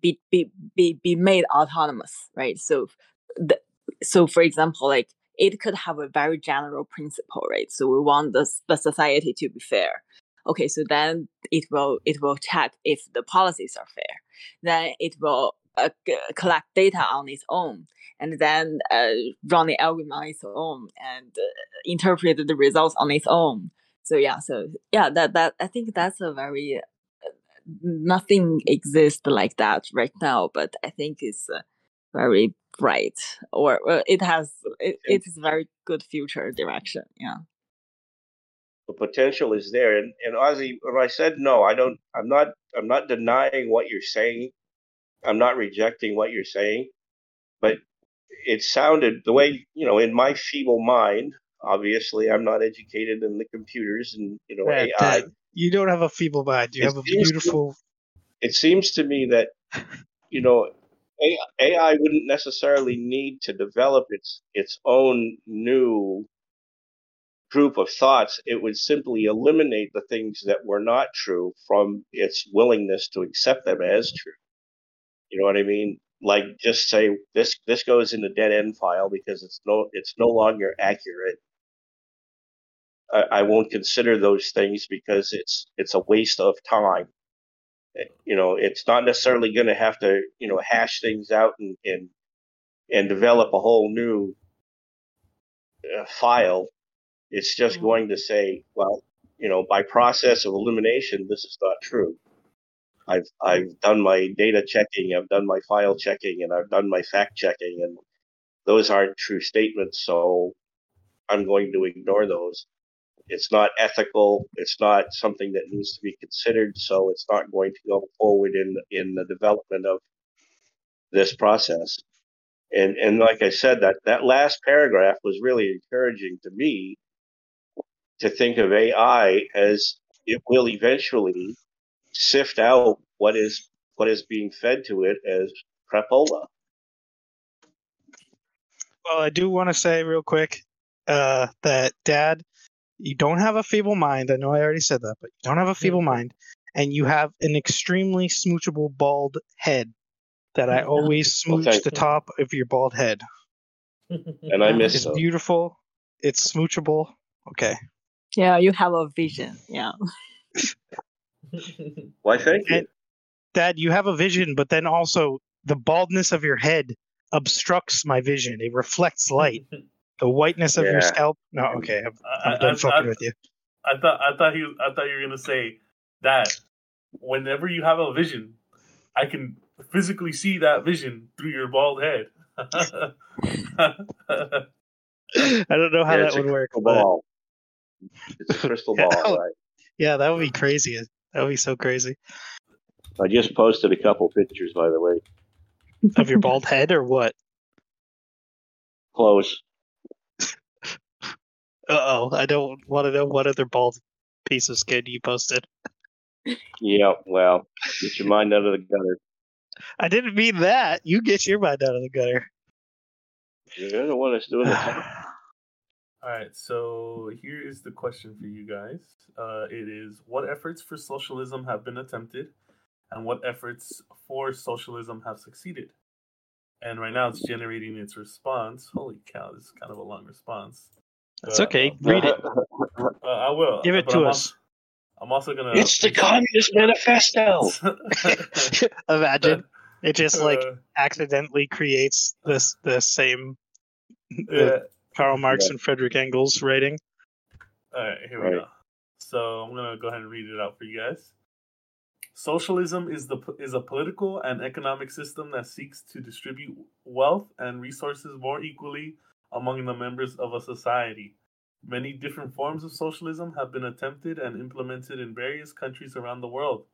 be be be, be made autonomous, right? So the, so for example, like it could have a very general principle, right? So we want the, the society to be fair. Okay, so then it will it will check if the policies are fair. Then it will uh, collect data on its own, and then uh, run the algorithm on its own and uh, interpret the results on its own. So yeah, so yeah, that that I think that's a very nothing exists like that right now, but I think it's uh, very bright, or uh, it has it, it is very good future direction. Yeah. The potential is there, and and Ozzy, when I said no, I don't. I'm not. I'm not denying what you're saying. I'm not rejecting what you're saying, but it sounded the way you know in my feeble mind. Obviously, I'm not educated in the computers and you know Dad, AI. Dad, you don't have a feeble mind. You It have a seems to- beautiful. it seems to me that you know AI wouldn't necessarily need to develop its its own new group of thoughts. It would simply eliminate the things that were not true from its willingness to accept them as true. You know what I mean? Like just say this this goes in the dead end file because it's no it's no longer accurate. I, I won't consider those things because it's it's a waste of time you know it's not necessarily going to have to you know hash things out and and, and develop a whole new uh, file it's just mm-hmm. going to say well you know by process of elimination this is not true I've I've done my data checking, I've done my file checking, and I've done my fact checking, and those aren't true statements. So I'm going to ignore those. It's not ethical. It's not something that needs to be considered. So it's not going to go forward in in the development of this process. And and like I said, that that last paragraph was really encouraging to me to think of AI as it will eventually sift out what is what is being fed to it as crapola. Well, I do want to say real quick uh, that Dad, you don't have a feeble mind. I know I already said that, but you don't have a feeble mind, and you have an extremely smoochable bald head. That I always smooch Okay. the top of your bald head. And I miss it. It's those. beautiful. It's smoochable. Okay. Yeah, you have a vision. Yeah. Why, thank you. Dad, you have a vision, but then also the baldness of your head obstructs my vision. It reflects light. The whiteness of your scalp. No, okay. I'm, I, I'm done I- fucking I- with you. I thought I thought he I thought you were gonna say that whenever you have a vision, I can physically see that vision through your bald head. I don't know how Yeah, that would work. crystal But ball. It's a crystal Yeah. ball, right? yeah, that would be crazy. That would be so crazy. I just posted a couple pictures, by the way. Of your bald head or what? Close. Uh oh. I don't want to know what other bald piece of skin you posted. Yeah, well, get your mind out of the gutter. I didn't mean that. You get your mind out of the gutter. You're the one that's doing talking. All right, so here is the question for you guys. Uh, it is what efforts for socialism have been attempted, and what efforts for socialism have succeeded? And right now, it's generating its response. Holy cow, this is kind of a long response. It's Uh, okay. Read it. Uh, I will. Give it to I'm us. Also, I'm also gonna. it's the Communist Manifesto. Imagine it just like Uh, accidentally creates this the same yeah. The Karl Marx and Frederick Engels writing. All right, here we go. So I'm gonna go ahead and read it out for you guys. Socialism is the is a political and economic system that seeks to distribute wealth and resources more equally among the members of a society. Many different forms of socialism have been attempted and implemented in various countries around the world,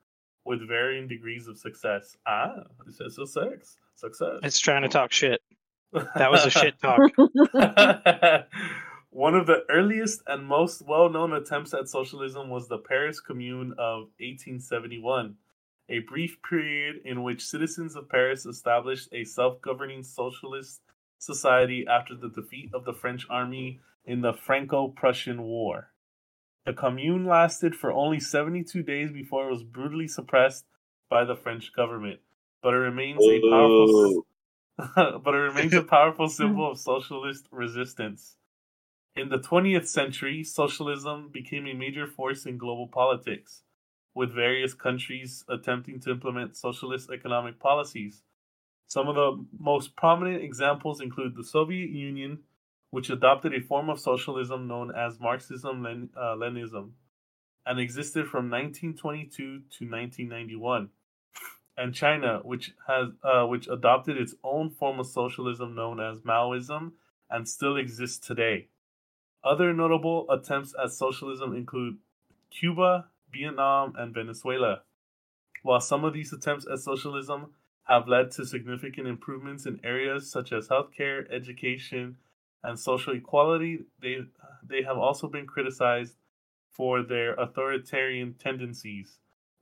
with varying degrees of success. Ah, it says success. Success. It's trying to talk shit. That was a shit talk. One of the earliest and most well known attempts at socialism was the Paris Commune of 1871, a brief period in which citizens of Paris established a self governing socialist society after the defeat of the French army in the Franco Prussian War. The Commune lasted for only 72 days before it was brutally suppressed by the French government, but it remains a powerful Ooh. but it remains a powerful symbol of socialist resistance. In the 20th century, socialism became a major force in global politics, with various countries attempting to implement socialist economic policies. Some of the most prominent examples include the Soviet Union, which adopted a form of socialism known as Marxism uh, Leninism and existed from 1922 to 1991 and China, which has uh, which adopted its own form of socialism known as Maoism and still exists today. Other notable attempts at socialism include Cuba, Vietnam, and Venezuela. While some of these attempts at socialism have led to significant improvements in areas such as healthcare, education, and social equality, they they have also been criticized for their authoritarian tendencies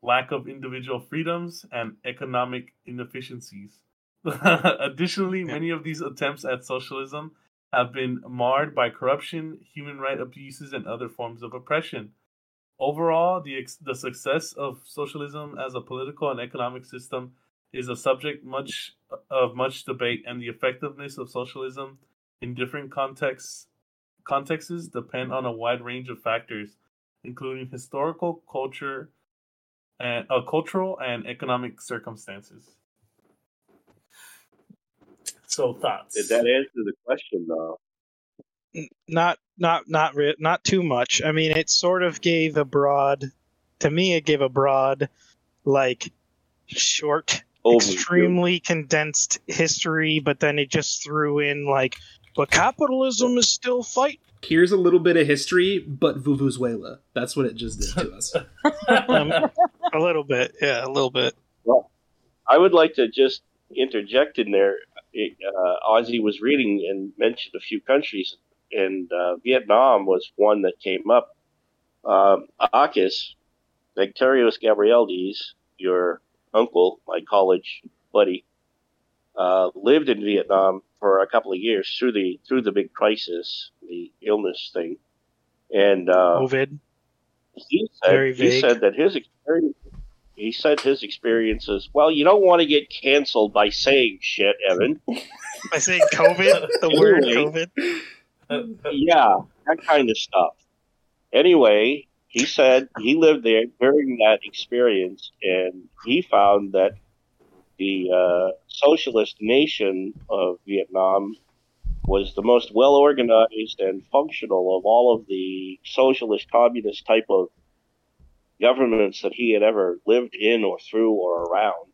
lack of individual freedoms, and economic inefficiencies. Additionally, Yeah. many of these attempts at socialism have been marred by corruption, human rights abuses, and other forms of oppression. Overall, the, ex- the success of socialism as a political and economic system is a subject much of much debate, and the effectiveness of socialism in different contexts contexts depend on a wide range of factors, including historical, culture, and uh, cultural and economic circumstances. So thoughts? Did that answer the question, though? Not not not re- not too much. I mean, it sort of gave a broad to me it gave a broad like short, Overview. extremely condensed history, but then it just threw in like, but capitalism is still fight. Here's a little bit of history, but Vuvuzuela. That's what it just did to us. Um, a little bit, yeah, a little bit. Well, I would like to just interject in there. It, uh, Ozzy was reading and mentioned a few countries, and uh, Vietnam was one that came up. Um, Akis, Nectarios Gabrieldes, your uncle, my college buddy, uh, lived in Vietnam for a couple of years through the through the big crisis, the illness thing, and uh, COVID. he said he said that his experience he said his experiences well you don't want to get canceled by saying shit evan by saying COVID, the word Anyway. COVID. yeah that kind of stuff anyway he said he lived there during that experience and he found that the uh, socialist nation of vietnam was the most well organized and functional of all of the socialist communist type of governments that he had ever lived in or through or around.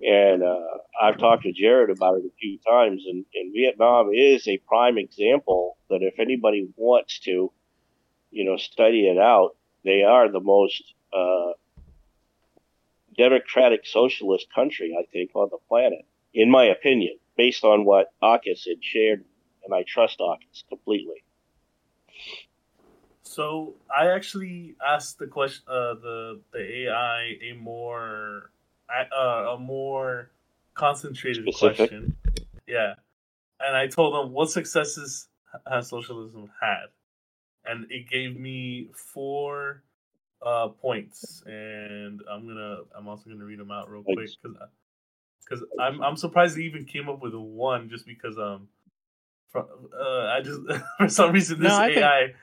And uh, I've talked to Jared about it a few times, and, and Vietnam is a prime example that if anybody wants to, you know, study it out, they are the most uh, democratic socialist country, I think, on the planet, in my opinion, based on what Akis had shared, and I trust Akis completely. So I actually asked the question, uh, the the AI a more uh, a more concentrated Specific. question. Yeah, and I told them what successes has socialism had, and it gave me four uh, points, and I'm gonna I'm also gonna read them out real quick because because I'm I'm surprised they even came up with one just because um. From, uh, I just for some reason this No, I think- AI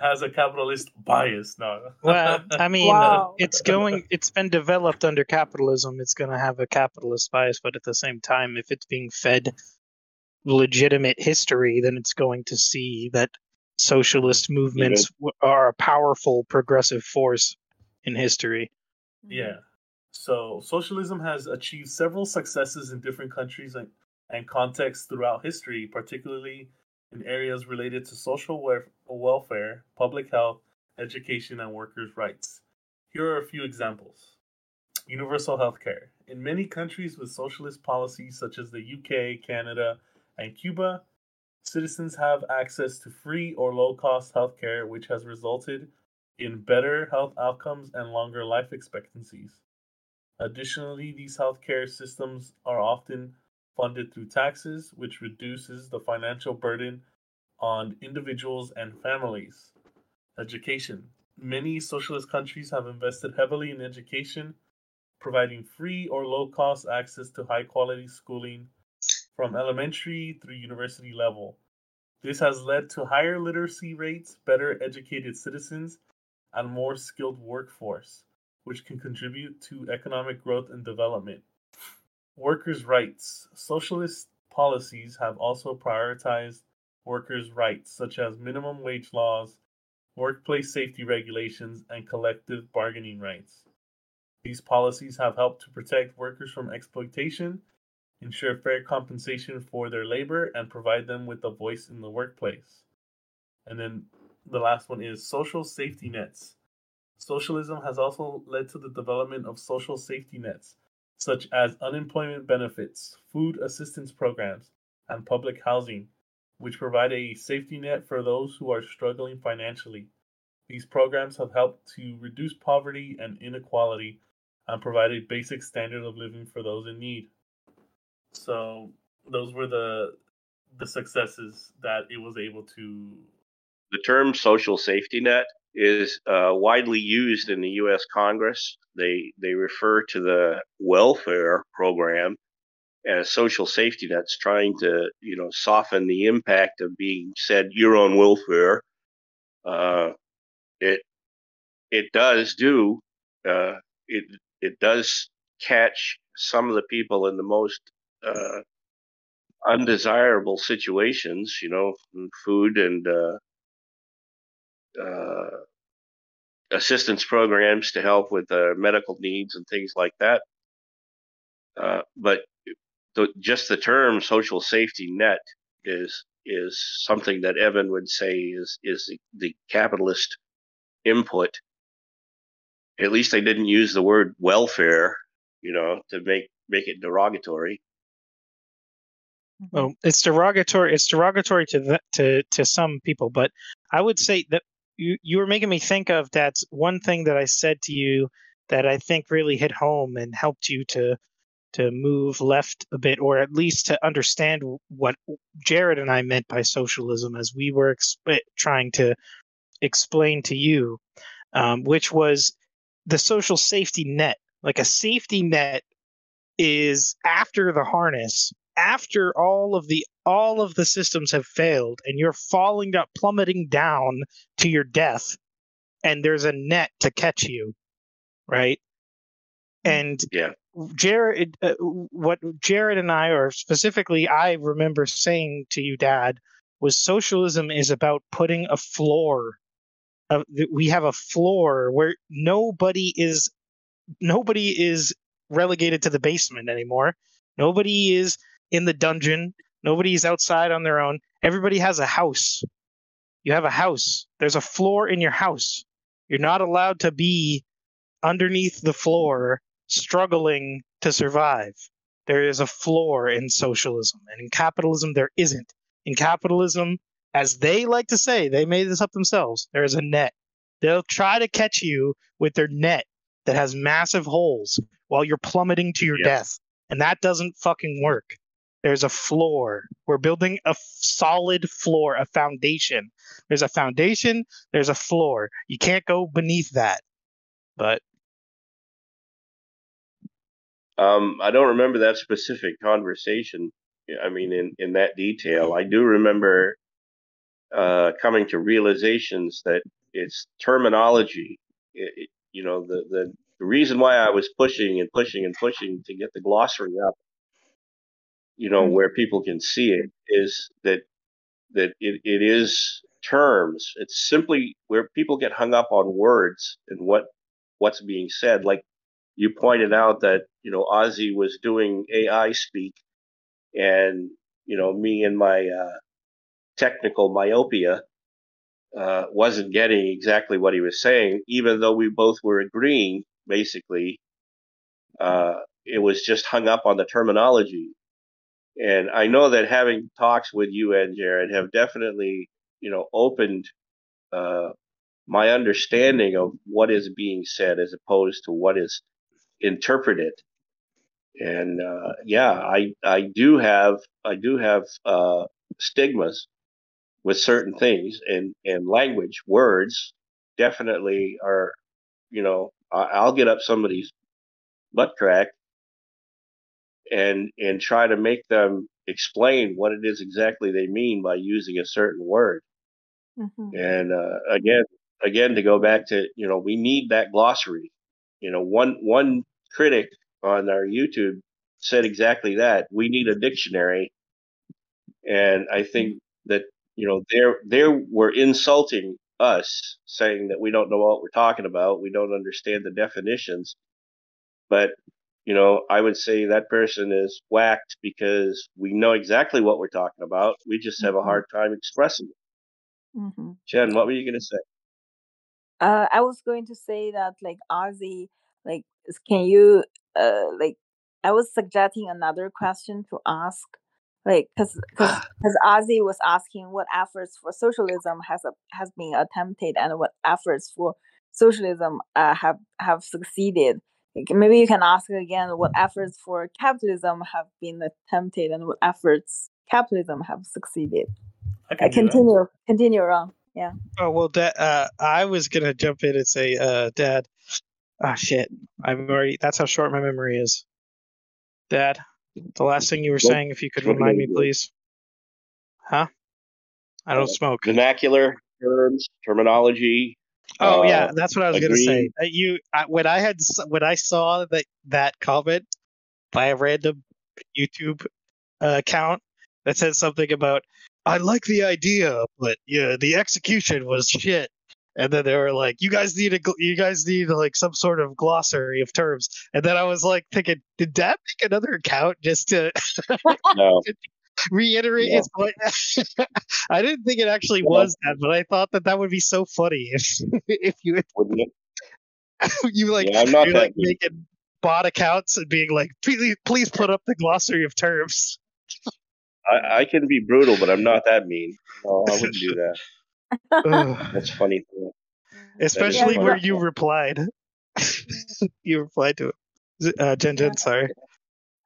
has a capitalist bias. No. Well, I mean, Wow. it's going. It's been developed under capitalism. It's going to have a capitalist bias, but at the same time, if it's being fed legitimate history, then it's going to see that socialist movements w are a powerful progressive force in history. Yeah. So socialism has achieved several successes in different countries and, and contexts throughout history, particularly in areas related to social wel- welfare, public health, education, and workers' rights. Here are a few examples. Universal healthcare. In many countries with socialist policies such as the UK, Canada, and Cuba, citizens have access to free or low cost healthcare, which has resulted in better health outcomes and longer life expectancies. Additionally, these healthcare systems are often funded through taxes, which reduces the financial burden on individuals and families. Education. Many socialist countries have invested heavily in education, providing free or low cost access to high quality schooling from elementary through university level. This has led to higher literacy rates, better educated citizens, and more skilled workforce, which can contribute to economic growth and development. Workers' rights. Socialist policies have also prioritized workers' rights, such as minimum wage laws, workplace safety regulations, and collective bargaining rights. These policies have helped to protect workers from exploitation, ensure fair compensation for their labor, and provide them with a voice in the workplace. And then the last one is social safety nets. Socialism has also led to the development of social safety nets, such as unemployment benefits, food assistance programs, and public housing, which provide a safety net for those who are struggling financially. These programs have helped to reduce poverty and inequality and provide a basic standard of living for those in need. So those were the the successes that it was able to The term social safety net is uh, widely used in the U.S. Congress. They they refer to the welfare program as social safety nets, trying to you know soften the impact of being said you're on welfare. Uh, it it does do uh, it it does catch some of the people in the most uh, undesirable situations, you know, food and uh, uh, assistance programs to help with uh, medical needs and things like that. Uh, but the, just the term social safety net is is something that Evan would say is is the, the capitalist input. At least they didn't use the word welfare, you know, to make make it derogatory. Well, it's derogatory. It's derogatory to the, to to some people, but I would say that you you were making me think of that one thing that I said to you that I think really hit home and helped you to to move left a bit, or at least to understand what Jared and I meant by socialism as we were exp- trying to explain to you, um, which was the social safety net. Like a safety net is after the harness, after all of the all of the systems have failed, and you're falling up, plummeting down to your death, and there's a net to catch you, right? And Yeah. Jared, uh, what Jared and I, or specifically I remember saying to you, Dad, was socialism is about putting a floor. Of, we have a floor where nobody is nobody is relegated to the basement anymore. Nobody is in the dungeon. Nobody's outside on their own. Everybody has a house. You have a house. There's a floor in your house. You're not allowed to be underneath the floor struggling to survive. There is a floor in socialism, and in capitalism, there isn't. In capitalism, as they like to say, they made this up themselves, there is a net. They'll try to catch you with their net that has massive holes while you're plummeting to your Yeah. death. And that doesn't fucking work. There's a floor. We're building a f- solid floor, a foundation. There's a foundation, there's a floor. You can't go beneath that. But Um, I don't remember that specific conversation. I mean, in, in that detail, I do remember uh, coming to realizations that it's terminology. It, it- you know, the, the the reason why I was pushing and pushing and pushing to get the glossary up, you know, Mhm. where people can see it, is that that it, it is terms. It's simply where people get hung up on words and what what's being said. Like you pointed out that you know Ozzy was doing AI speak, and you know me and my uh, technical myopia uh, wasn't getting exactly what he was saying, even though we both were agreeing. Basically, uh, it was just hung up on the terminology. And I know that having talks with you and Jared have definitely, you know, opened uh, my understanding of what is being said as opposed to what is interpreted. And uh, yeah, I I do have I do have uh, stigmas with certain things, and and language words definitely are, you know, I, I'll get up somebody's butt crack and and try to make them explain what it is exactly they mean by using a certain word. Mhm. And uh, again, again, to go back to you know, we need that glossary. You know, one one critic on our YouTube said exactly that. We need a dictionary, and I think that you know they're they were insulting us, saying that we don't know what we're talking about, we don't understand the definitions. But you know, I would say that person is whacked because we know exactly what we're talking about. We just have a Mhm. hard time expressing it. Mhm. Jen, what were you going to say? Uh, I was going to say that like Ozzy, like can you uh like I was suggesting another question to ask, like because because Ozzy was asking what efforts for socialism has a, has been attempted and what efforts for socialism uh, have have succeeded. Like, maybe you can ask again what efforts for capitalism have been attempted and what efforts capitalism have succeeded. I Uh, can do that. continue, continue on. Yeah. Oh well, Dad. Uh, I was gonna jump in and say, uh, Dad. Ah, shit. I've already. That's how short my memory is. Dad, the last thing you were Nope. saying, if you could remind me, doesn't do it. please. Huh? I don't Uh, smoke. Vernacular terms, terminology. Oh uh, yeah, that's what I was gonna say. Uh, You I, when I had when I saw that that comment by a random YouTube uh, account that said something about I like the idea, but yeah, the execution was shit. and then they were like, "You guys need a, you guys need like some sort of glossary of terms." And then I was like thinking, did that make another account just to No, reiterate Yeah. his point? I didn't think it actually Yeah. was that, but I thought that that would be so funny if if you wouldn't it? you like Yeah, I'm not you're like mean. making bot accounts and being like, please, please put up the glossary of terms. I, I can be brutal, but I'm not that mean. No, I wouldn't do that. That's funny. Especially where you replied. you replied to it. Uh, Jen Jen, sorry.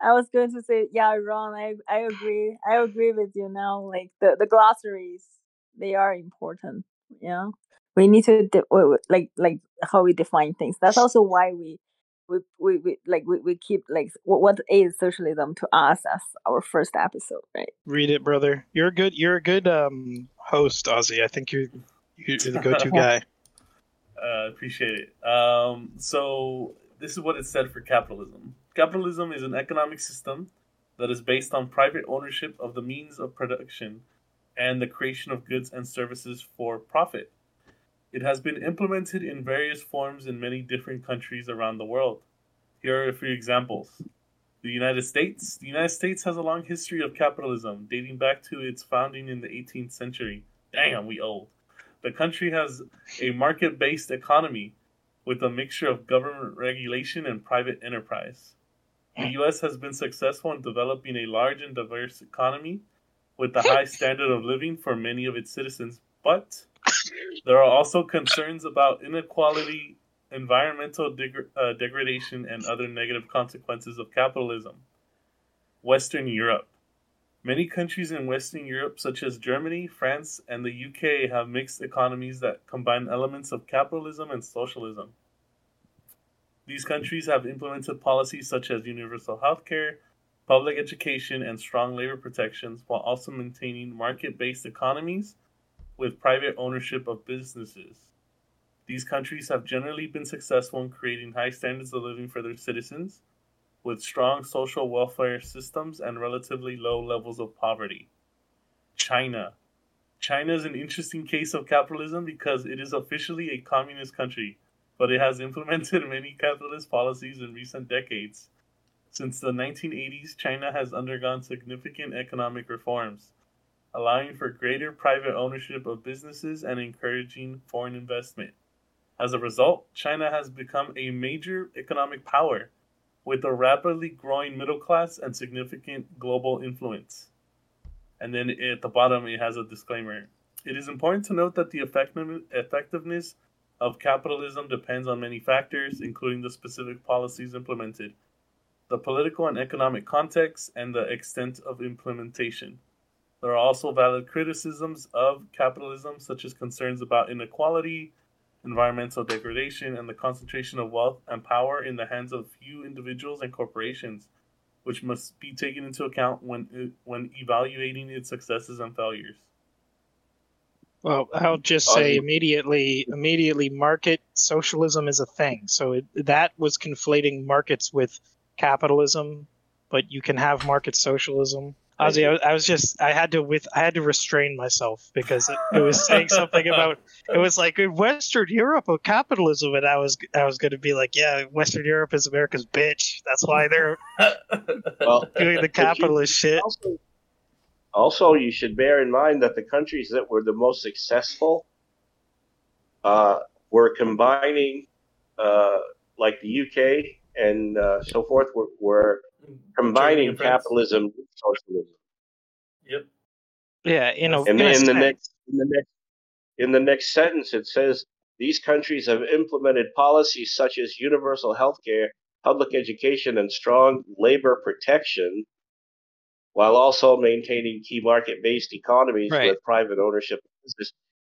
I was going to say, yeah, Ron, I I agree. I agree with you now. Like the the glossaries, they are important. Yeah, we need to de- w- w- like like how we define things. That's also why we we we, we like we, we keep like what what is socialism to us as our first episode, right? Read it, brother. You're a good. You're a good um host, Ozzy. I think you're you're the go-to guy. Uh, appreciate it. Um, so this is what it said for capitalism. Capitalism is an economic system that is based on private ownership of the means of production and the creation of goods and services for profit. It has been implemented in various forms in many different countries around the world. Here are a few examples. The United States. The United States has a long history of capitalism, dating back to its founding in the 18th century. Damn, we old. The country has a market based economy with a mixture of government regulation and private enterprise. The U.S. has been successful in developing a large and diverse economy with a high standard of living for many of its citizens, but there are also concerns about inequality, environmental deg- uh, degradation, and other negative consequences of capitalism. Western Europe. Many countries in Western Europe, such as Germany, France, and the UK, have mixed economies that combine elements of capitalism and socialism. These countries have implemented policies such as universal health care, public education, and strong labor protections, while also maintaining market based economies with private ownership of businesses. These countries have generally been successful in creating high standards of living for their citizens, with strong social welfare systems and relatively low levels of poverty. China. China is an interesting case of capitalism because it is officially a communist country, but it has implemented many capitalist policies in recent decades. Since the 1980s, China has undergone significant economic reforms, allowing for greater private ownership of businesses and encouraging foreign investment. As a result, China has become a major economic power with a rapidly growing middle class and significant global influence. And then at the bottom, it has a disclaimer. It is important to note that the effectiveness of capitalism depends on many factors, including the specific policies implemented, the political and economic context, and the extent of implementation. There are also valid criticisms of capitalism, such as concerns about inequality, environmental degradation, and the concentration of wealth and power in the hands of few individuals and corporations, which must be taken into account when when evaluating its successes and failures. Well, I'll just Oh, say immediately, immediately, market socialism is a thing. So it, that was conflating markets with capitalism, but you can have market socialism. Ozzy, I, was- I was just, I had to with, I had to restrain myself because it, it was saying something about, it was like in Western Europe of capitalism, and I was, I was going to be like, yeah, Western Europe is America's bitch. That's why they're Well, doing the capitalist shit. also, also, you should bear in mind that the countries that were the most successful uh, were combining, uh, like the UK and uh, so forth, were, were combining capitalism with socialism. Yep. Yeah, you know, And in a then in the next, in the next, in the next sentence, it says these countries have implemented policies such as universal health care, public education, and strong labor protection, while also maintaining key market-based economies Right. with private ownership.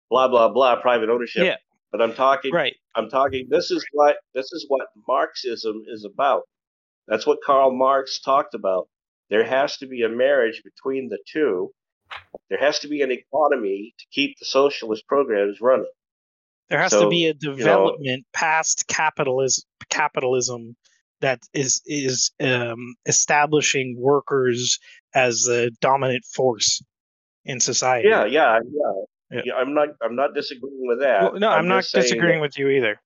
Blah blah blah, private ownership. Yeah. But I'm talking. right. I'm talking. This is what this is what Marxism is about. That's what Karl Marx talked about. There has to be a marriage between the two. There has to be an economy to keep the socialist programs running. There has to be a know- development past capitalism capitalism that is is um, establishing workers as the dominant force in society. Yeah, yeah, yeah. Yeah. Yeah, I'm not. I'm not disagreeing with that. Well, no, I'm, not just saying disagreeing with you either.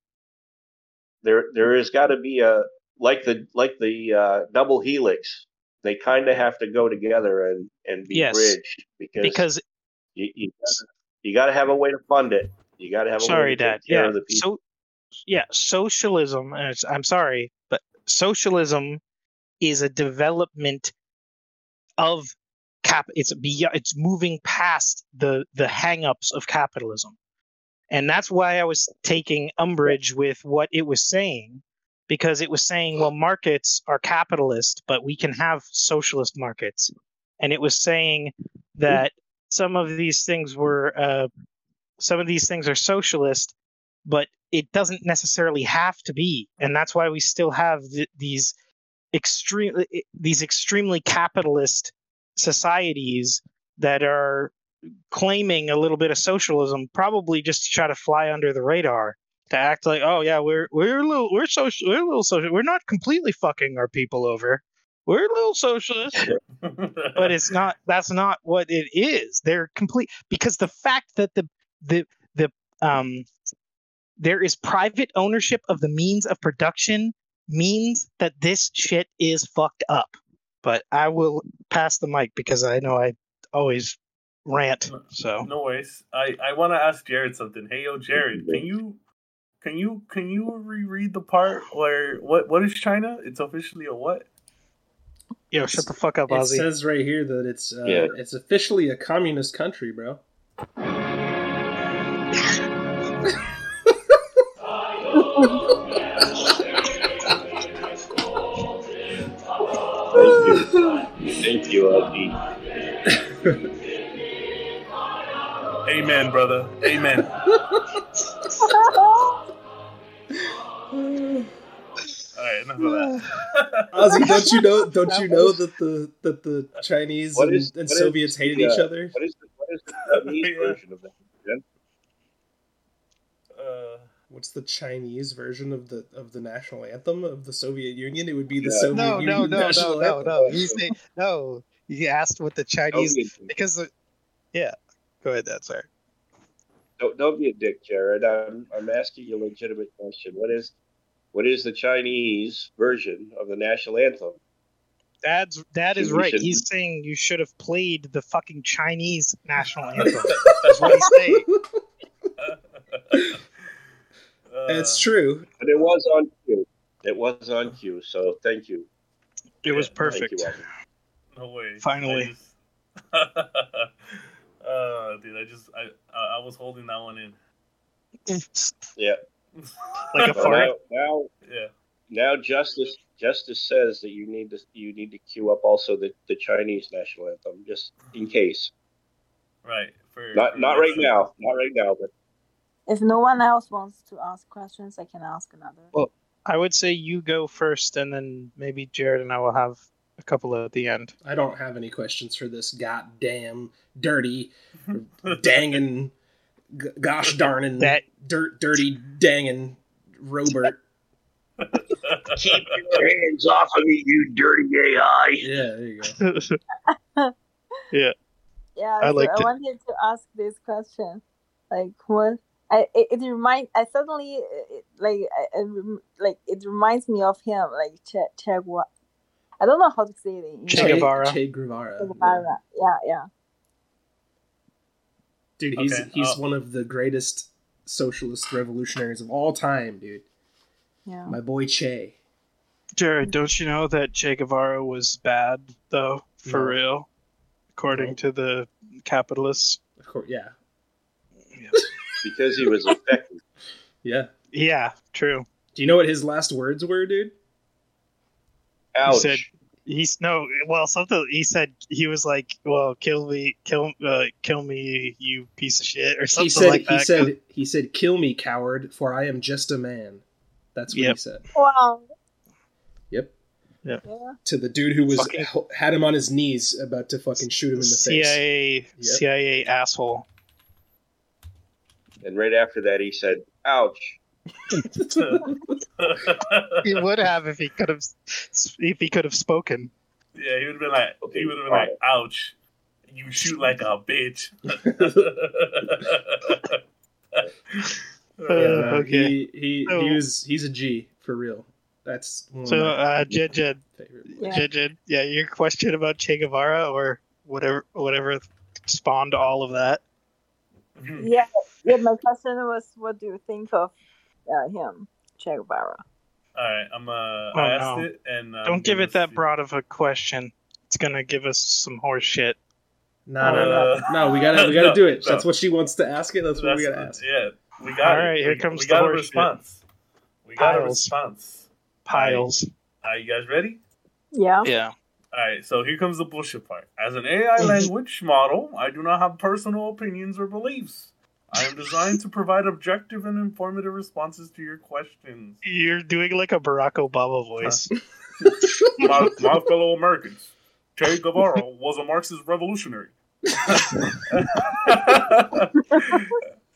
There, there has got to be a like the like the uh, double helix. They kind of have to go together and and be Yes. bridged because Because you you gotta, you got to have a way to fund it. You got to have a way sorry, to take Dad. care Yeah. of the people. So, yeah, socialism. and I'm sorry, but socialism is a development of cap. It's be, It's moving past the the hangups of capitalism, and that's why I was taking umbrage with what it was saying, because it was saying, well, markets are capitalist, but we can have socialist markets, and it was saying that some of these things were uh, some of these things are socialist but it doesn't necessarily have to be. And that's why we still have th- these extreme these extremely capitalist societies that are claiming a little bit of socialism probably just to try to fly under the radar to act like oh yeah we're we're a little we're social we're a little social we're not completely fucking our people over. We're a little socialist. But it's not that's not what it is. They're complete because the fact that the the the um there is private ownership of the means of production means that this shit is fucked up but i will pass the mic because i know i always rant so No worries. I, I want to ask Jared something. Hey, yo, Jared, can you can you can you reread the part where what what is China? It's officially a what? yo shut the fuck up It ozzy says right here that it's uh, Yeah. it's officially a communist country, bro. Thank you, thank you, LP. Amen, brother. Amen. All right, enough of that. Ozzy, don't you know? Don't you know that the that the Chinese What and, is- and what is Soviets hated the, each uh, other? What is the, what is the Chinese Yeah. version of that? Uh, What's the Chinese version of the of the national anthem of the Soviet Union? It would be the Yeah. Soviet No, Union no, no, no, national no, anthem. no. He say no. He asked what the Chinese Soviet- because the, yeah. Go ahead, Dad. Sorry. Don't, don't be a dick, Jared. I'm, I'm asking you a legitimate question. What is what is the Chinese version of the national anthem? dad's dad is right he's saying you should have played the fucking chinese national anthem that's what he's saying uh, It's true. But it was on cue. It was on cue. So thank you. it was perfect Thank you, No way. Finally. I just, uh, dude, I just I I I was holding that one in. Yeah. like a Well, fart now, now, Yeah. now justice justice says that you need to you need to queue up also the, the Chinese national anthem just in case. Right. For, Not for not right now. Not right now. But If no one else wants to ask questions, I can ask another. Well- I would say you go first, and then maybe Jared and I will have a couple at the end. I don't have any questions for this goddamn dirty, dangin, g- gosh darnin, That- dirt, dirty dangin Robert. keep your hands off of me, you dirty AI. Yeah, there you go. Yeah, I so liked I it. wanted to ask this question. Like, what? I it, it remind I suddenly it, like I, I like it reminds me of him like Che Che Guevara. I don't know how to say it in Che Guevara. Che Guevara. Che yeah. Guevara. Yeah, yeah. Dude, he's Okay, he's uh, one of the greatest socialist revolutionaries of all time, dude. Yeah. My boy Che. Jared, don't you know that Che Guevara was bad though, for No. real, according No. to the capitalists? Of course, yeah, Because he was effective. yeah. Yeah, true. Do you know what his last words were, dude? Ouch. He said- He's no, well, something he said. He was like, "Well, kill me, kill, uh, kill me, you piece of shit," or something He said like that. he said he said, "Kill me, coward, for I am just a man." That's what Yep. he said. Wow. Yep. Yeah. To the dude who was Fucking- had him on his knees, about to fucking shoot him in the face. CIA, Yep. CIA asshole. And right after that, he said, "Ouch." He would have if he could have, if he could have spoken. Yeah, he would have been like, Okay, he would have been fine. like, "Ouch, You shoot like a bitch. Yeah, Uh, okay. He he, So- he was he's a G for real. That's So, my uh, Jed, Jed, favorite. Yeah. Jed, Jed, yeah, your question about Che Guevara or whatever, whatever spawned all of that. Yeah, yeah. My question was, what do you think of uh, him, Che Guevara? All right, I'm uh, Oh, I asked no. it, and um, Don't give it that see- broad of a question. It's gonna give us some horse shit. No, no, no, Uh, no. We gotta we gotta no, do it. no. That's what she wants to ask it. That's what we gotta ask. Yeah, we got All it. right, here we, comes we the got a horse shit. response. We got a Piles. response. Piles. Are you guys ready? Yeah. Yeah. All right, so here comes the bullshit part. As an AI language model, I do not have personal opinions or beliefs. I am designed to provide objective and informative responses to your questions. You're doing like a Barack Obama voice. My, my fellow Americans, Che Guevara was a Marxist revolutionary.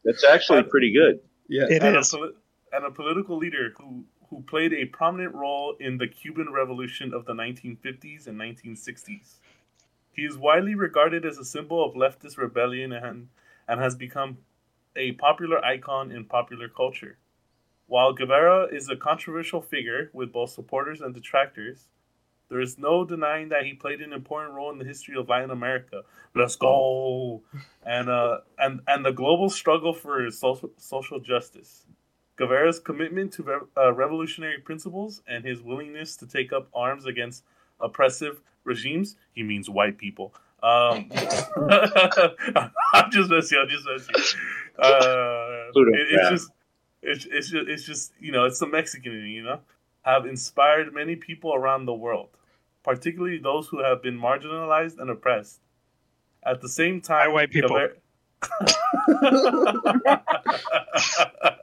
That's actually pretty good. Yeah. It and, is. A and a political leader who, who played a prominent role in the Cuban Revolution of the 1950s and 1960s. He is widely regarded as a symbol of leftist rebellion and, and has become a popular icon in popular culture. While Guevara is a controversial figure with both supporters and detractors, there is no denying that he played an important role in the history of Latin America. Let's go, and uh, and and the global struggle for social social justice. Guevara's commitment to rev- uh, revolutionary principles and his willingness to take up arms against oppressive regimes—he means white people. Um, I'm just messing. I'm just messing. Uh, Pluto it- it's just, it's, it's just, it's just, you know, it's the Mexican in you know, have inspired many people around the world, particularly those who have been marginalized and oppressed. At the same time, By white people. Guevara- at,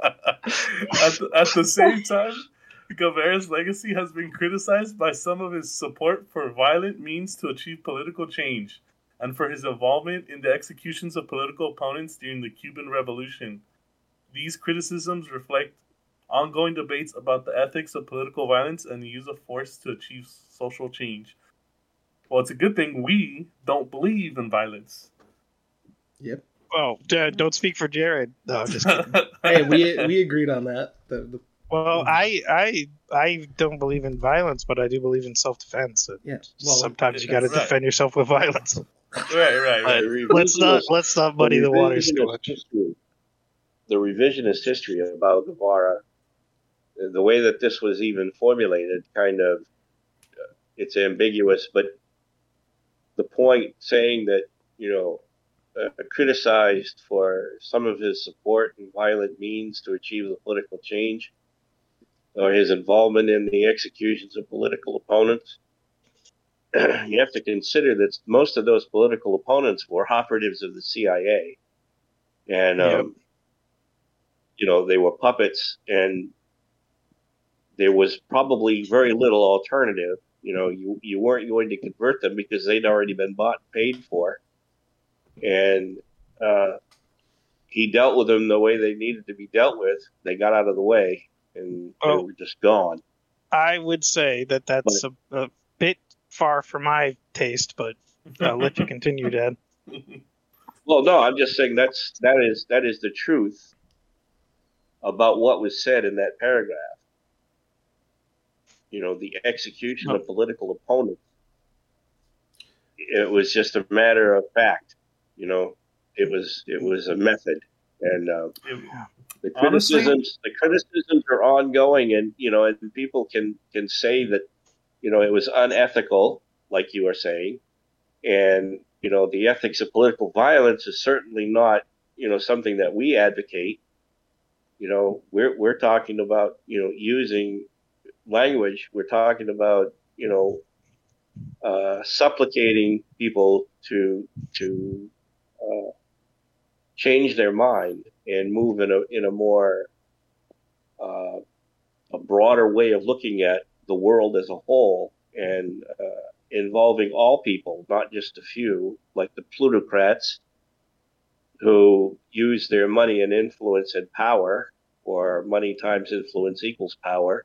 the, at the same time, Guevara's legacy has been criticized by some of his support for violent means to achieve political change and for his involvement in the executions of political opponents during the Cuban Revolution. These criticisms reflect ongoing debates about the ethics of political violence and the use of force to achieve social change. Well, it's a good thing we don't believe in violence. Yep. Oh, Jed, don't speak for Jared. No, I'm just kidding. Hey, we we agreed on that. The, the, Well, I, I, I don't believe in violence, but I do believe in self-defense. Yeah. Well, Sometimes you got to Right. defend yourself with violence. right, right, right. The Let's not revisionist- let's not muddy the waters too revisionist much. history- the revisionist history about Guevara, the way that this was even formulated, kind of, uh, it's ambiguous, but the point saying that, you know, uh, criticized for some of his support in violent means to achieve the political change, or his involvement in the executions of political opponents. you have to consider that most of those political opponents were operatives of the CIA, and um, you know they were puppets, and there was probably very little alternative. You know, you you weren't going to convert them because they'd already been bought and paid for, and uh, he dealt with them the way they needed to be dealt with. They got out of the way, and they Oh. were just gone. I would say that that's a, a bit far for my taste, but I'll let you continue, Dad. Well, no, I'm just saying that's that is that is the truth about what was said in that paragraph. You know, the execution of political opponents. It was just a matter of fact. You know, it was it was a method, and uh, the Honestly- criticisms the criticisms are ongoing, and you know, and people can can say that you know it was unethical, like you are saying, and you know the ethics of political violence is certainly not you know something that we advocate. You know, we're we're talking about you know using language. We're talking about you know uh, supplicating people to to uh, change their mind and move in a in a more uh, a broader way of looking at the world as a whole and uh, involving all people, not just a few, like the plutocrats who use their money and influence and power, or money times influence equals power,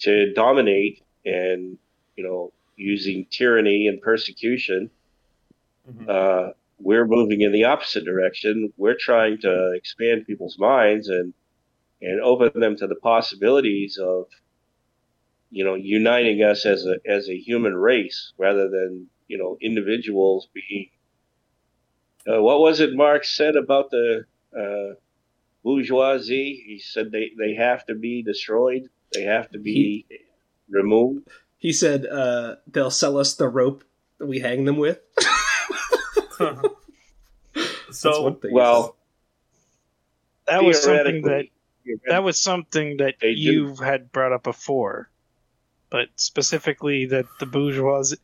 to dominate and you know using tyranny and persecution Mhm. uh, we're moving in the opposite direction. We're trying to expand people's minds and and open them to the possibilities of you know uniting us as a as a human race rather than you know individuals being. Uh, what was it Marx said about the uh, bourgeoisie? He said they they have to be destroyed. They have to be removed. He said uh, they'll sell us the rope that we hang them with. That's so one thing. Well, That was something that theoretically, that was something that you had brought up before, but specifically that the bourgeoisie.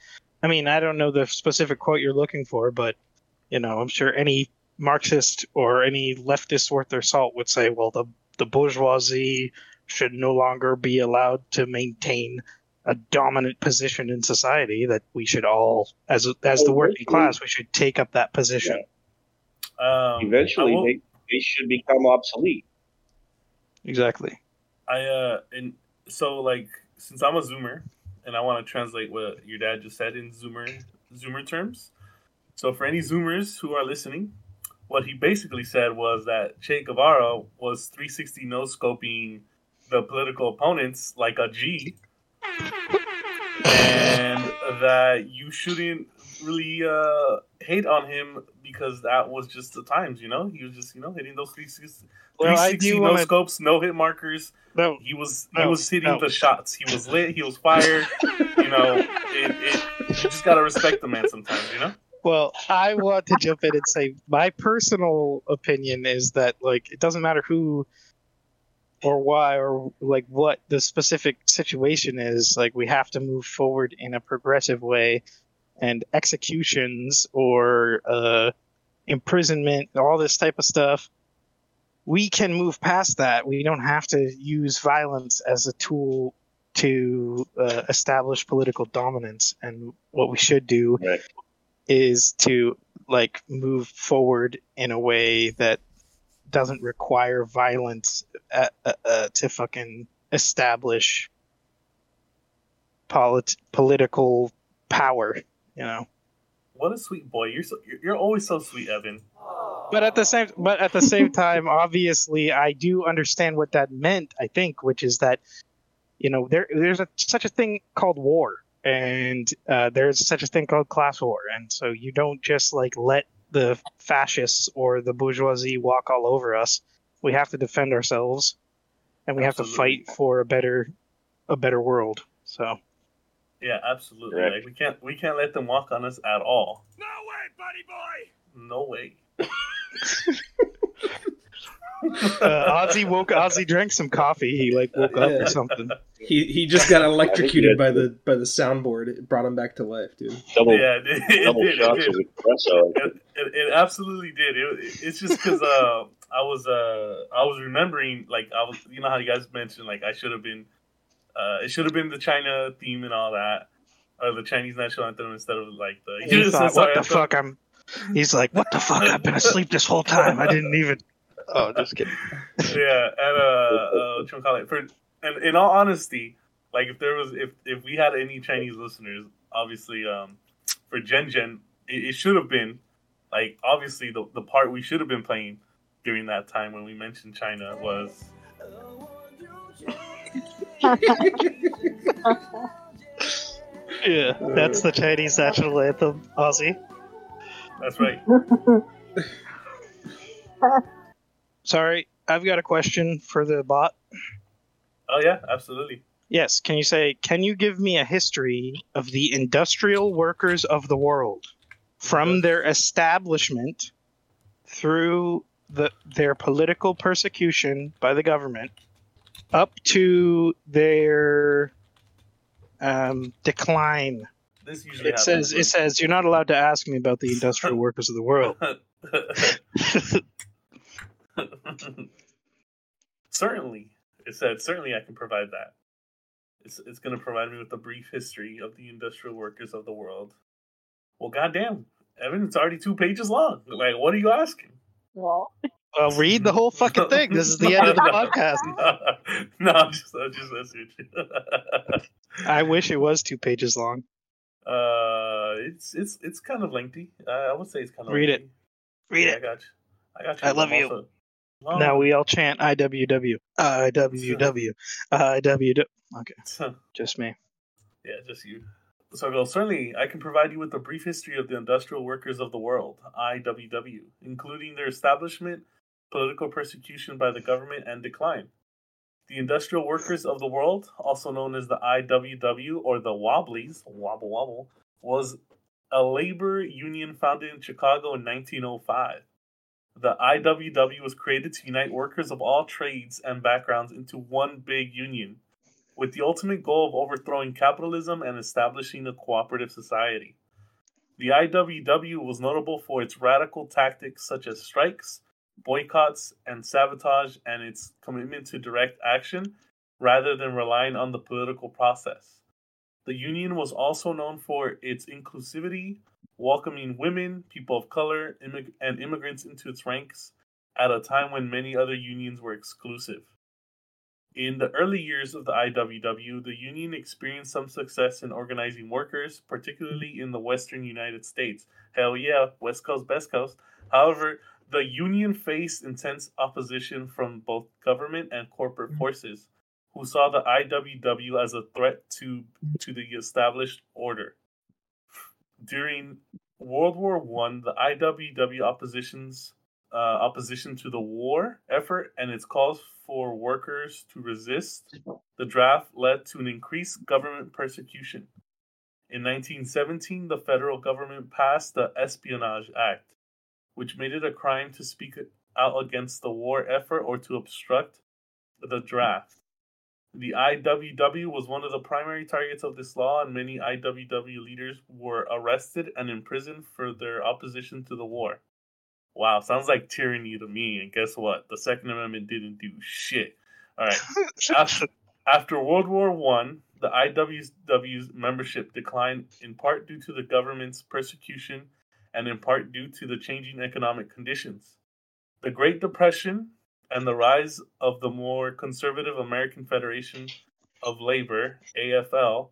I mean, I don't know the specific quote you're looking for, but you know, I'm sure any Marxist or any leftist worth their salt would say, well, the the bourgeoisie should no longer be allowed to maintain a dominant position in society. That we should all, as as the Oh, working class, we should take up that position. um, eventually they, they should become obsolete. Exactly. I uh and so like since I'm a zoomer and I want to translate what your dad just said in zoomer zoomer terms. So for any zoomers who are listening, what he basically said was that Che Guevara was 360 no scoping the political opponents like a G and that you shouldn't really uh hate on him because that was just the times, you know? He was just, you know, hitting those 360 Well, 360 no wanna- scopes, no hit markers. No, He was he No, was hitting no. the shots. He was lit. He was fired. you know, it, it, you just gotta respect the man sometimes. You know. Well, I want to jump in and say my personal opinion is that like it doesn't matter who or why or like what the specific situation is, like we have to move forward in a progressive way and executions or uh imprisonment, all this type of stuff. We can move past that. We don't have to use violence as a tool to uh, establish political dominance. And what we should do Right. is to like move forward in a way that doesn't require violence uh, uh, uh, to fucking establish polit- political power, you know. What a sweet boy. You're so you're, always so sweet, Evan. But at the same but at the same time, obviously, I do understand what that meant. I think, which is that you know there there's a, such a thing called war, and uh, there's such a thing called class war, and so you don't just like let the fascists or the bourgeoisie walk all over us. We have to defend ourselves, and we have to fight for a better a better world. So Yeah, absolutely. Correct. Like we can't we can't let them walk on us at all. No way, buddy boy. No way. uh, Ozzy woke. Ozzy drank some coffee. He like woke up Yeah. or something. he he just got electrocuted by the by the soundboard. It brought him back to life, dude. Double, yeah, it, it, double did, it shots did. of espresso. It, it, it absolutely did. It, it- it's just because uh, I was uh, I was remembering like I was you know how you guys mentioned like I should have been uh, it should have been the China theme and all that or the Chinese national anthem instead of like the He thought, what the I thought- fuck? I'm. He's like, what the fuck? I've been asleep this whole time. I didn't even. Oh, just kidding. yeah, and uh, uh, what you call it? For and in all honesty, like if there was if if we had any Chinese listeners, obviously, um, for Jen Jen, it, it should have been like obviously the the part we should have been playing during that time when we mentioned China was Yeah, that's the Chinese national anthem, Ozzy. that's right. Sorry, I've got a question for the bot. Oh yeah, absolutely. Yes, can you say, can you give me a history of the industrial workers of the world from their establishment through the, their political persecution by the government up to their um, decline? This usually It says, it says, you're not allowed to ask me about the industrial workers of the world. when- certainly, it said certainly I can provide that. It's it's going to provide me with a brief history of the industrial workers of the world. Well, goddamn, Evan, it's already two pages long. Like, what are you asking? Well, Well, read the whole fucking thing. This is the end of the podcast. no, I'm just, I'm just messing with you. I wish it was two pages long. uh, it's it's it's kind of lengthy. Uh, I would say it's kind of Read it. Read Yeah, I it. got you. I got you. I love I'm you. also- Well, Now we all chant IWW. IWW. IWW. Okay, just me. Yeah, just you. So it goes, certainly, I can provide you with a brief history of the industrial workers of the world, IWW, including their establishment, political persecution by the government, and decline. The industrial workers of the world, also known as the IWW or the Wobblies, wobble wobble, was a labor union founded in Chicago in 1905. The IWW was created to unite workers of all trades and backgrounds into one big union with the ultimate goal of overthrowing capitalism and establishing a cooperative society. The IWW was notable for its radical tactics such as strikes, boycotts, and sabotage, and its commitment to direct action rather than relying on the political process. The union was also known for its inclusivity, welcoming women, people of color, immig- and immigrants into its ranks at a time when many other unions were exclusive. In the early years of the IWW, the union experienced some success in organizing workers, particularly in the western United States. Hell yeah, West Coast, Best Coast. However, the union faced intense opposition from both government and corporate mm-hmm. forces, who saw the IWW as a threat to, to the established order. During World War One, the IWW opposition's uh, opposition to the war effort and its calls for workers to resist the draft led to an increased government persecution. In 1917, the federal government passed the Espionage Act, which made it a crime to speak out against the war effort or to obstruct the draft. The IWW was one of the primary targets of this law, and many IWW leaders were arrested and imprisoned for their opposition to the war. Wow, sounds like tyranny to me. And guess what? The Second Amendment didn't do shit. All right. after, after World War One, the IWW's membership declined in part due to the government's persecution and in part due to the changing economic conditions. The Great Depression and the rise of the more conservative American Federation of Labor, AFL,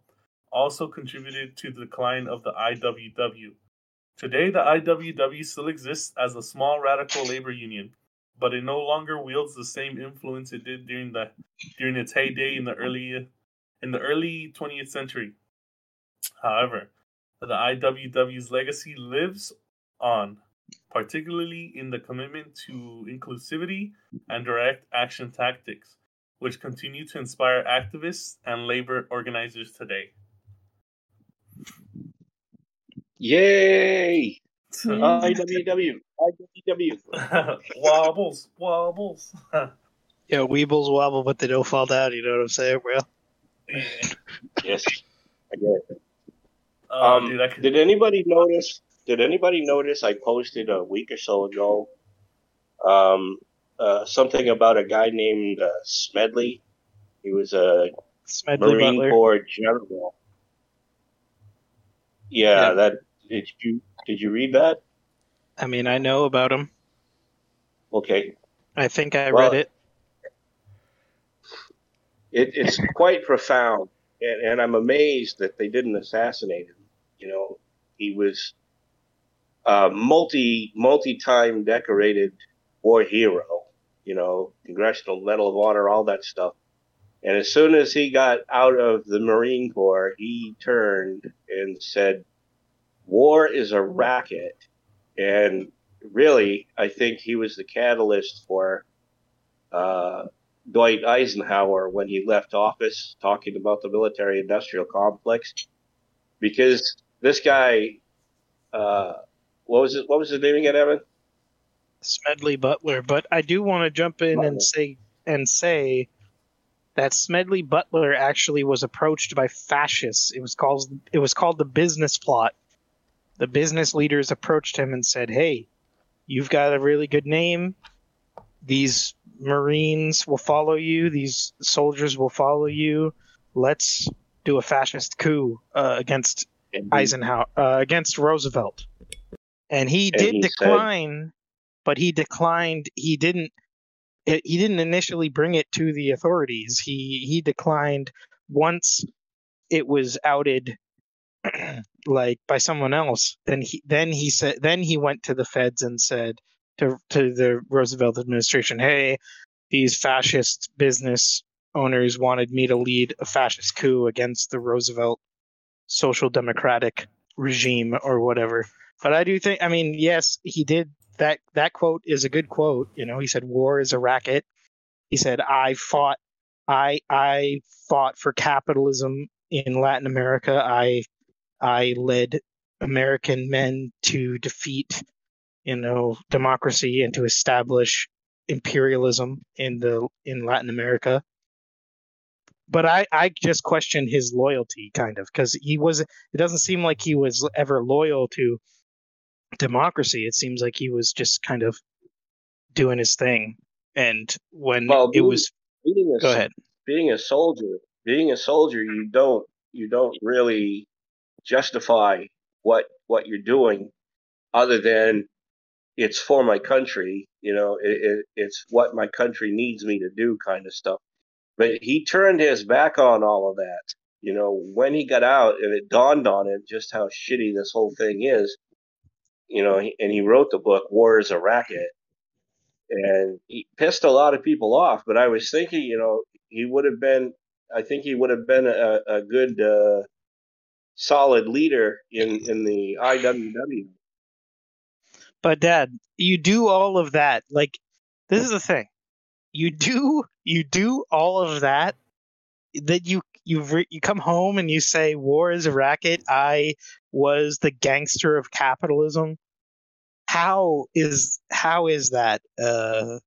also contributed to the decline of the IWW. Today, the IWW still exists as a small radical labor union, but it no longer wields the same influence it did during the during its heyday in the early in the early 20th century. However, the IWW's legacy lives on, particularly in the commitment to inclusivity and direct action tactics, which continue to inspire activists and labor organizers today. Yay! Hmm. IWW. IWW. wobbles, wobbles. Yeah, Weebles wobble, but they don't fall down. You know what I'm saying, bro? Yes. I get it. Oh, Um, dude, could, Did anybody notice? Did anybody notice? I posted a week or so ago um, uh, something about a guy named uh, Smedley. He was a Smedley Marine Butler. Corps general. Yeah, Yeah. that did you did you read that? I mean, I know about him. Okay, I think I Well, read it. it, it's quite profound, and, and I'm amazed that they didn't assassinate him. You know, he was a multi multi time decorated war hero. You know, Congressional Medal of Honor, all that stuff. And as soon as he got out of the Marine Corps, he turned and said, "War is a racket." And really, I think he was the catalyst for uh, Dwight Eisenhower when he left office, talking about the military-industrial complex, because this guy, uh, what was it? What was his name again, Evan? Smedley Butler, but I do want to jump in Butler. and say and say that Smedley Butler actually was approached by fascists. It was called it was called the business plot. The business leaders approached him and said, "Hey, you've got a really good name. These Marines will follow you. These soldiers will follow you. Let's do a fascist coup uh, against Eisenhower uh, against Roosevelt, and he And did he said- decline, but he declined. He didn't. He didn't initially bring it to the authorities. He he declined once it was outed like by someone else, then he then he said then he went to the feds and said to to the Roosevelt administration, "Hey, these fascist business owners wanted me to lead a fascist coup against the Roosevelt social democratic regime or whatever." But I do think, I mean, yes, he did that. That quote is a good quote. You know, he said, "War is a racket." He said, "I fought, I I fought for capitalism in Latin America. I I led American men to defeat, you know, democracy and to establish imperialism in the in Latin America. But I I just question his loyalty kind of because he was it doesn't seem like he was ever loyal to democracy. It seems like he was just kind of doing his thing. And when Well, it was Being a, go ahead. being a soldier, being a soldier, you don't you don't really justify what what you're doing, other than it's for my country. You know, it, it, it's what my country needs me to do, kind of stuff. But he turned his back on all of that. You know, when he got out, and it dawned on him just how shitty this whole thing is. You know, and he wrote the book "War Is a Racket," and he pissed a lot of people off. But I was thinking, you know, he would have been. I think he would have been a, a good, uh, solid leader in in the IWW. But dad, you do all of that. Like this is the thing. You do you do all of that that you you re- you come home and you say war is a racket. I was the gangster of capitalism. How is how is that uh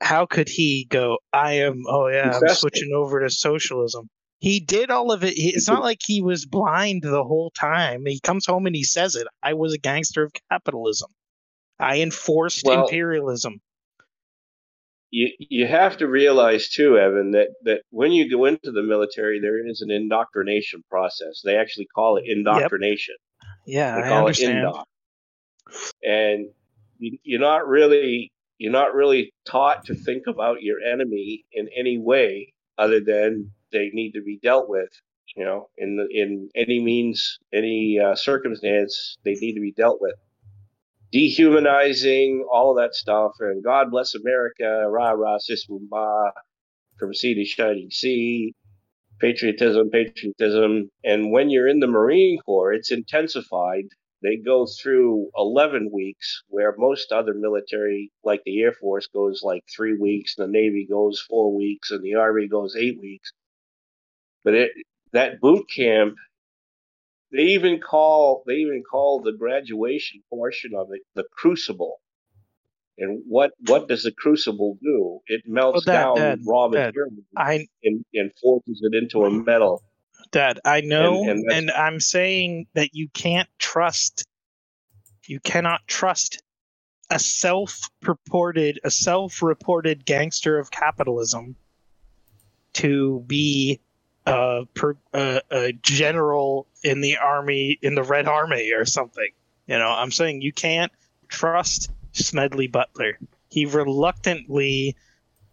how could he go I am oh yeah, I'm switching over to socialism. He did all of it. It's not like he was blind the whole time. He comes home and he says it. I was a gangster of capitalism. I enforced Well- imperialism. You you have to realize too, Evan, that that when you go into the military, there is an indoctrination process. They actually call it indoctrination. Yeah, They I call it understand. indoc. And you, you're not really you're not really taught to think about your enemy in any way other than they need to be dealt with. You know, in the, in any means, any uh, circumstance, they need to be dealt with. Dehumanizing all that stuff, and God bless America, rah rah, sis bah, from sea to shining sea, patriotism, patriotism. And when you're in the Marine Corps, it's intensified. They go through 11 weeks, where most other military, like the Air Force, goes like three weeks, the Navy goes four weeks, and the Army goes eight weeks. But it, that boot camp, they even call they even call the graduation portion of it the crucible. And what what does the crucible do? It melts oh, Dad, down Dad, raw Dad, material I and, and forces it into a metal. Dad, I know, and and, that's- I'm saying that you can't trust, you cannot trust a self-purported, a self-reported gangster of capitalism to be a, per, a, a general in the army, in the Red Army or something. You know, I'm saying you can't trust Smedley Butler. He reluctantly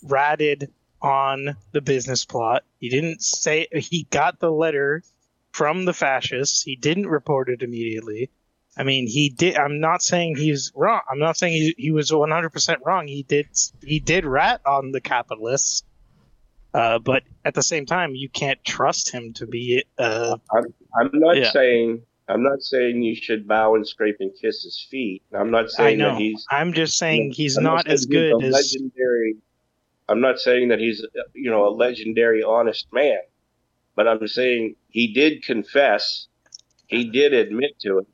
ratted on the business plot. He didn't say he got the letter from the fascists. He didn't report it immediately. I mean, he did. I'm not saying he's wrong. I'm not saying he, he was 100% wrong. He did he did rat on the capitalists. Uh, but at the same time, you can't trust him to be. Uh, I'm not Yeah. saying I'm not saying you should bow and scrape and kiss his feet. I'm not saying I know. that he's I'm just saying he's I'm not saying as good as. legendary. I'm not saying that he's you know a legendary honest man, but I'm saying he did confess, he did admit to it,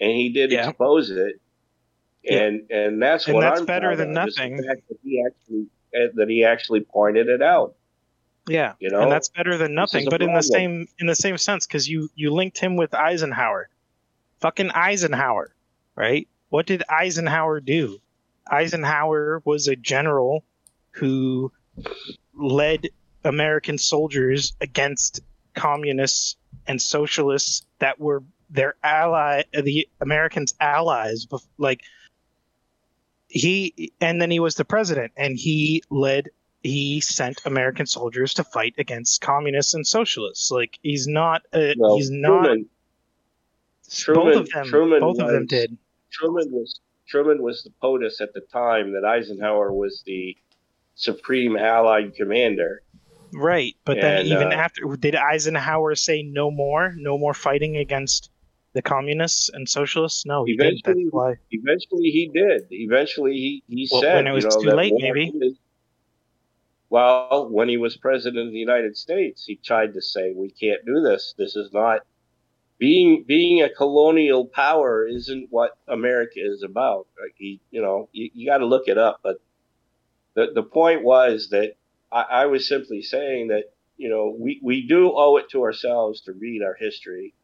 and he did Yeah. expose it, Yeah. and and that's And what that's I'm better than nothing. that he actually that he actually pointed it out. Yeah, You know, and that's better than nothing. But in the same in the same sense, because you you linked him with Eisenhower, fucking Eisenhower, right? What did Eisenhower do? Eisenhower was a general who led American soldiers against communists and socialists that were their ally, the Americans' allies. Like he, and then he was the president, and he led he sent American soldiers to fight against communists and socialists. Like he's not. A, Well, he's not. Truman, both of them. Truman both of them was- did. Truman was Truman was the POTUS at the time that Eisenhower was the supreme Allied commander. Right, but then even uh, after, did Eisenhower say no more, no more fighting against the communists and socialists? No, he didn't. That's Eventually- why. Eventually, he did. Eventually, he, he Well, said, when it was you know, too late, maybe. is- well, when he was president of the United States, he tried to say, "We can't do this. This is not being being a colonial power. Isn't what America is about." Like he, you know, you, you got to look it up. But the the point was that I, I was simply saying that you know we we do owe it to ourselves to read our history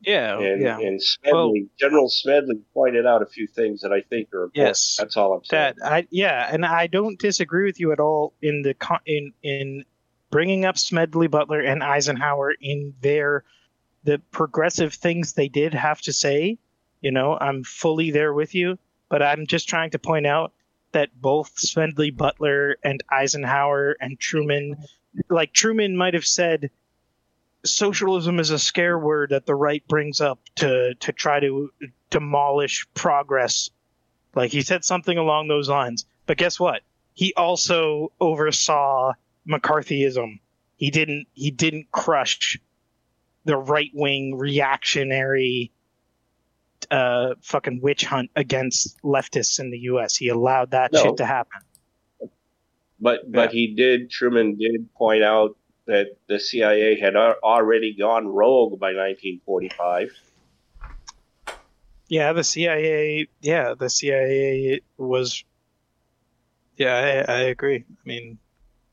Yeah, and, yeah. and Smedley, General Smedley pointed out a few things that I think are important. Yes. That's all I'm saying. That I yeah, and I don't disagree with you at all in the con- in in bringing up Smedley Butler and Eisenhower in their the progressive things they did have to say. You know, I'm fully there with you, but I'm just trying to point out that both Smedley Butler and Eisenhower and Truman, like Truman might have said, socialism is a scare word that the right brings up to to try to demolish progress like he said something along those lines. But guess what? He also oversaw McCarthyism. He didn't he didn't crush the right wing reactionary uh fucking witch hunt against leftists in the US. He allowed that No. shit to happen. But but he did. Truman did point out that the CIA had already gone rogue by 1945. Yeah, the CIA yeah, the CIA was Yeah, I, I agree. I mean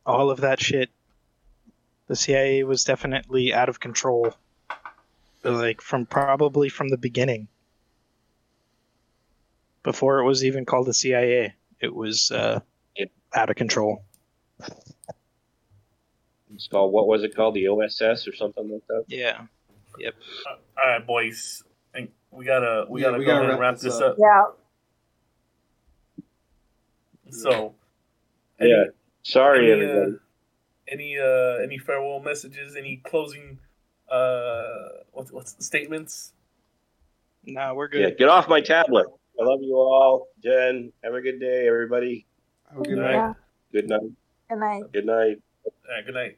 all of that shit the CIA was definitely out of control. Like from probably from the beginning. Before it was even called the CIA. It was uh, out of control. It's called what was it called? The OSS or something like that. Yeah. Yep. All right, boys. I think we gotta we Yeah, gotta we go gotta ahead and wrap wrap this this up. up. Yeah. So, Yeah. Sorry, any, everybody. uh, any uh any farewell messages? Any closing uh what's what's statements? No, we're good. yeah, good. get off my tablet. I love you all. Jen, have a good day, everybody. Have a good Good night. Yeah. Good night. Good night. Good night. All right, good night.